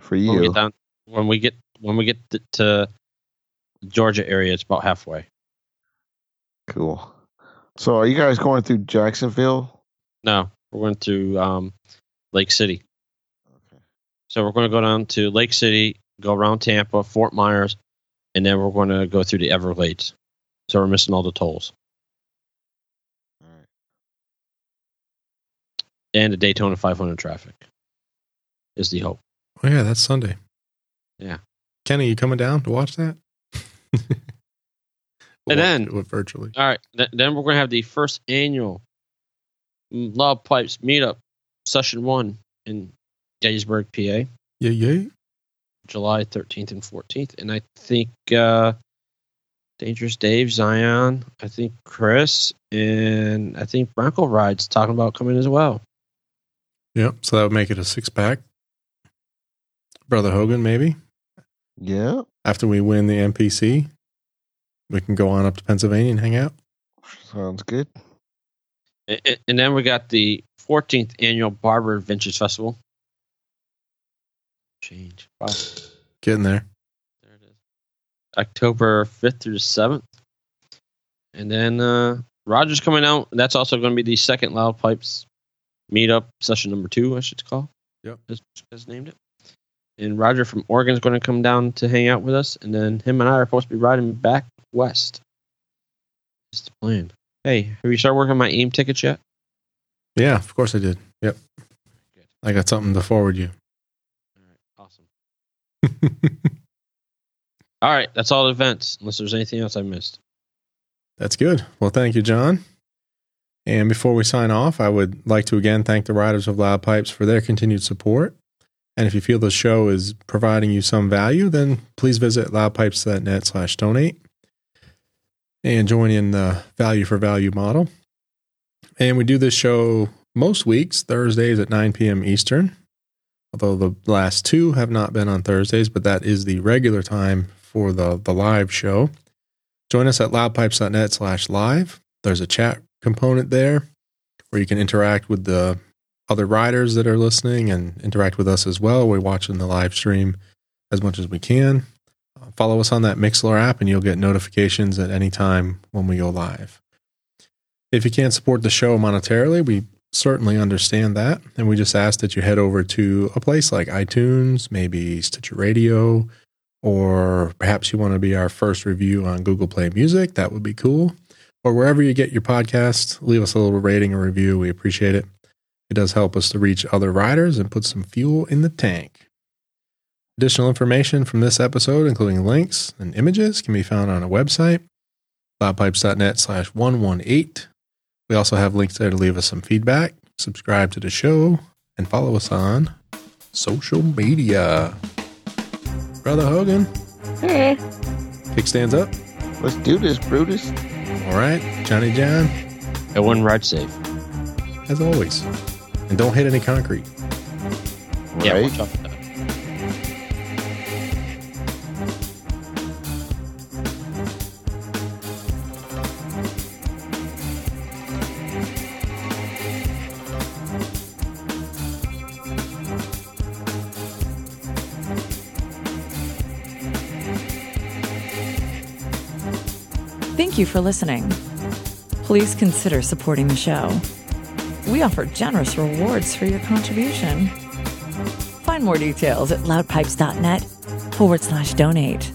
For When we you. get down, when we get when we get to, to the Georgia area, it's about halfway. Cool. So are you guys going through Jacksonville? No, we're going to um, Lake City. Okay. So we're going to go down to Lake City, go around Tampa, Fort Myers, and then we're going to go through the Everglades. So we're missing all the tolls All right. and the Daytona 500 traffic. Is the hope. Oh, yeah, that's Sunday. Yeah. Kenny, you coming down to watch that? (laughs) And then- virtually. All right. Th- then we're going to have the first annual Loud Pipes meetup, session one in Gettysburg, PA, Yeah, yeah. July 13th and 14th. And I think uh, Dangerous Dave, Zion, I think Chris, and I think Bronco Rides talking about coming as well. Yep. So that would make it a six pack. Brother Hogan, maybe Yeah. after we win the MPC, we can go on up to Pennsylvania and hang out. Sounds good. A- a- And then we got the 14th annual Barber Adventures Festival. Change. Wow. Getting there. There it is. October 5th through the 7th. And then uh, Roger's coming out. That's also going to be the second Loud Pipes meetup, session number two, I should call. Yep. As, as named it. And Roger from Oregon is going to come down to hang out with us. And then him and I are supposed to be riding back west. That's the plan. Hey, have you started working on my AIM tickets yet? Yeah, of course I did. Yep. Good. I got something to forward you. All right. Awesome. (laughs) All right. That's all the events, unless there's anything else I missed. That's good. Well, thank you, John. And before we sign off, I would like to again thank the riders of Loud Pipes for their continued support. And if you feel the show is providing you some value, then please visit loudpipes.net slash donate and join in the value for value model. And we do this show most weeks, Thursdays at 9 p.m. Eastern, although the last two have not been on Thursdays, but that is the regular time for the, the live show. Join us at loudpipes.net slash live. There's a chat component there where you can interact with the other riders that are listening and interact with us as well. We're watching the live stream as much as we can. Uh, follow us on that Mixlr app and you'll get notifications at any time when we go live. If you can't support the show monetarily, we certainly understand that. And we just ask that you head over to a place like iTunes, maybe Stitcher Radio, or perhaps you want to be our first review on Google Play Music. That would be cool. Or wherever you get your podcast, leave us a little rating or review. We appreciate it. It does help us to reach other riders and put some fuel in the tank. Additional information from this episode, including links and images, can be found on our website, loudpipes.net slash 118. We also have links there to leave us some feedback, subscribe to the show, and follow us on social media. Brother Hogan, Hey, kickstands up. let's do this, Brutus. All right, Johnny John, Everyone ride safe. as always. And don't hit any concrete. Yeah, Right? watch out for that. Thank you for listening. Please consider supporting the show. We offer generous rewards for your contribution. Find more details at loudpipes.net forward slash donate.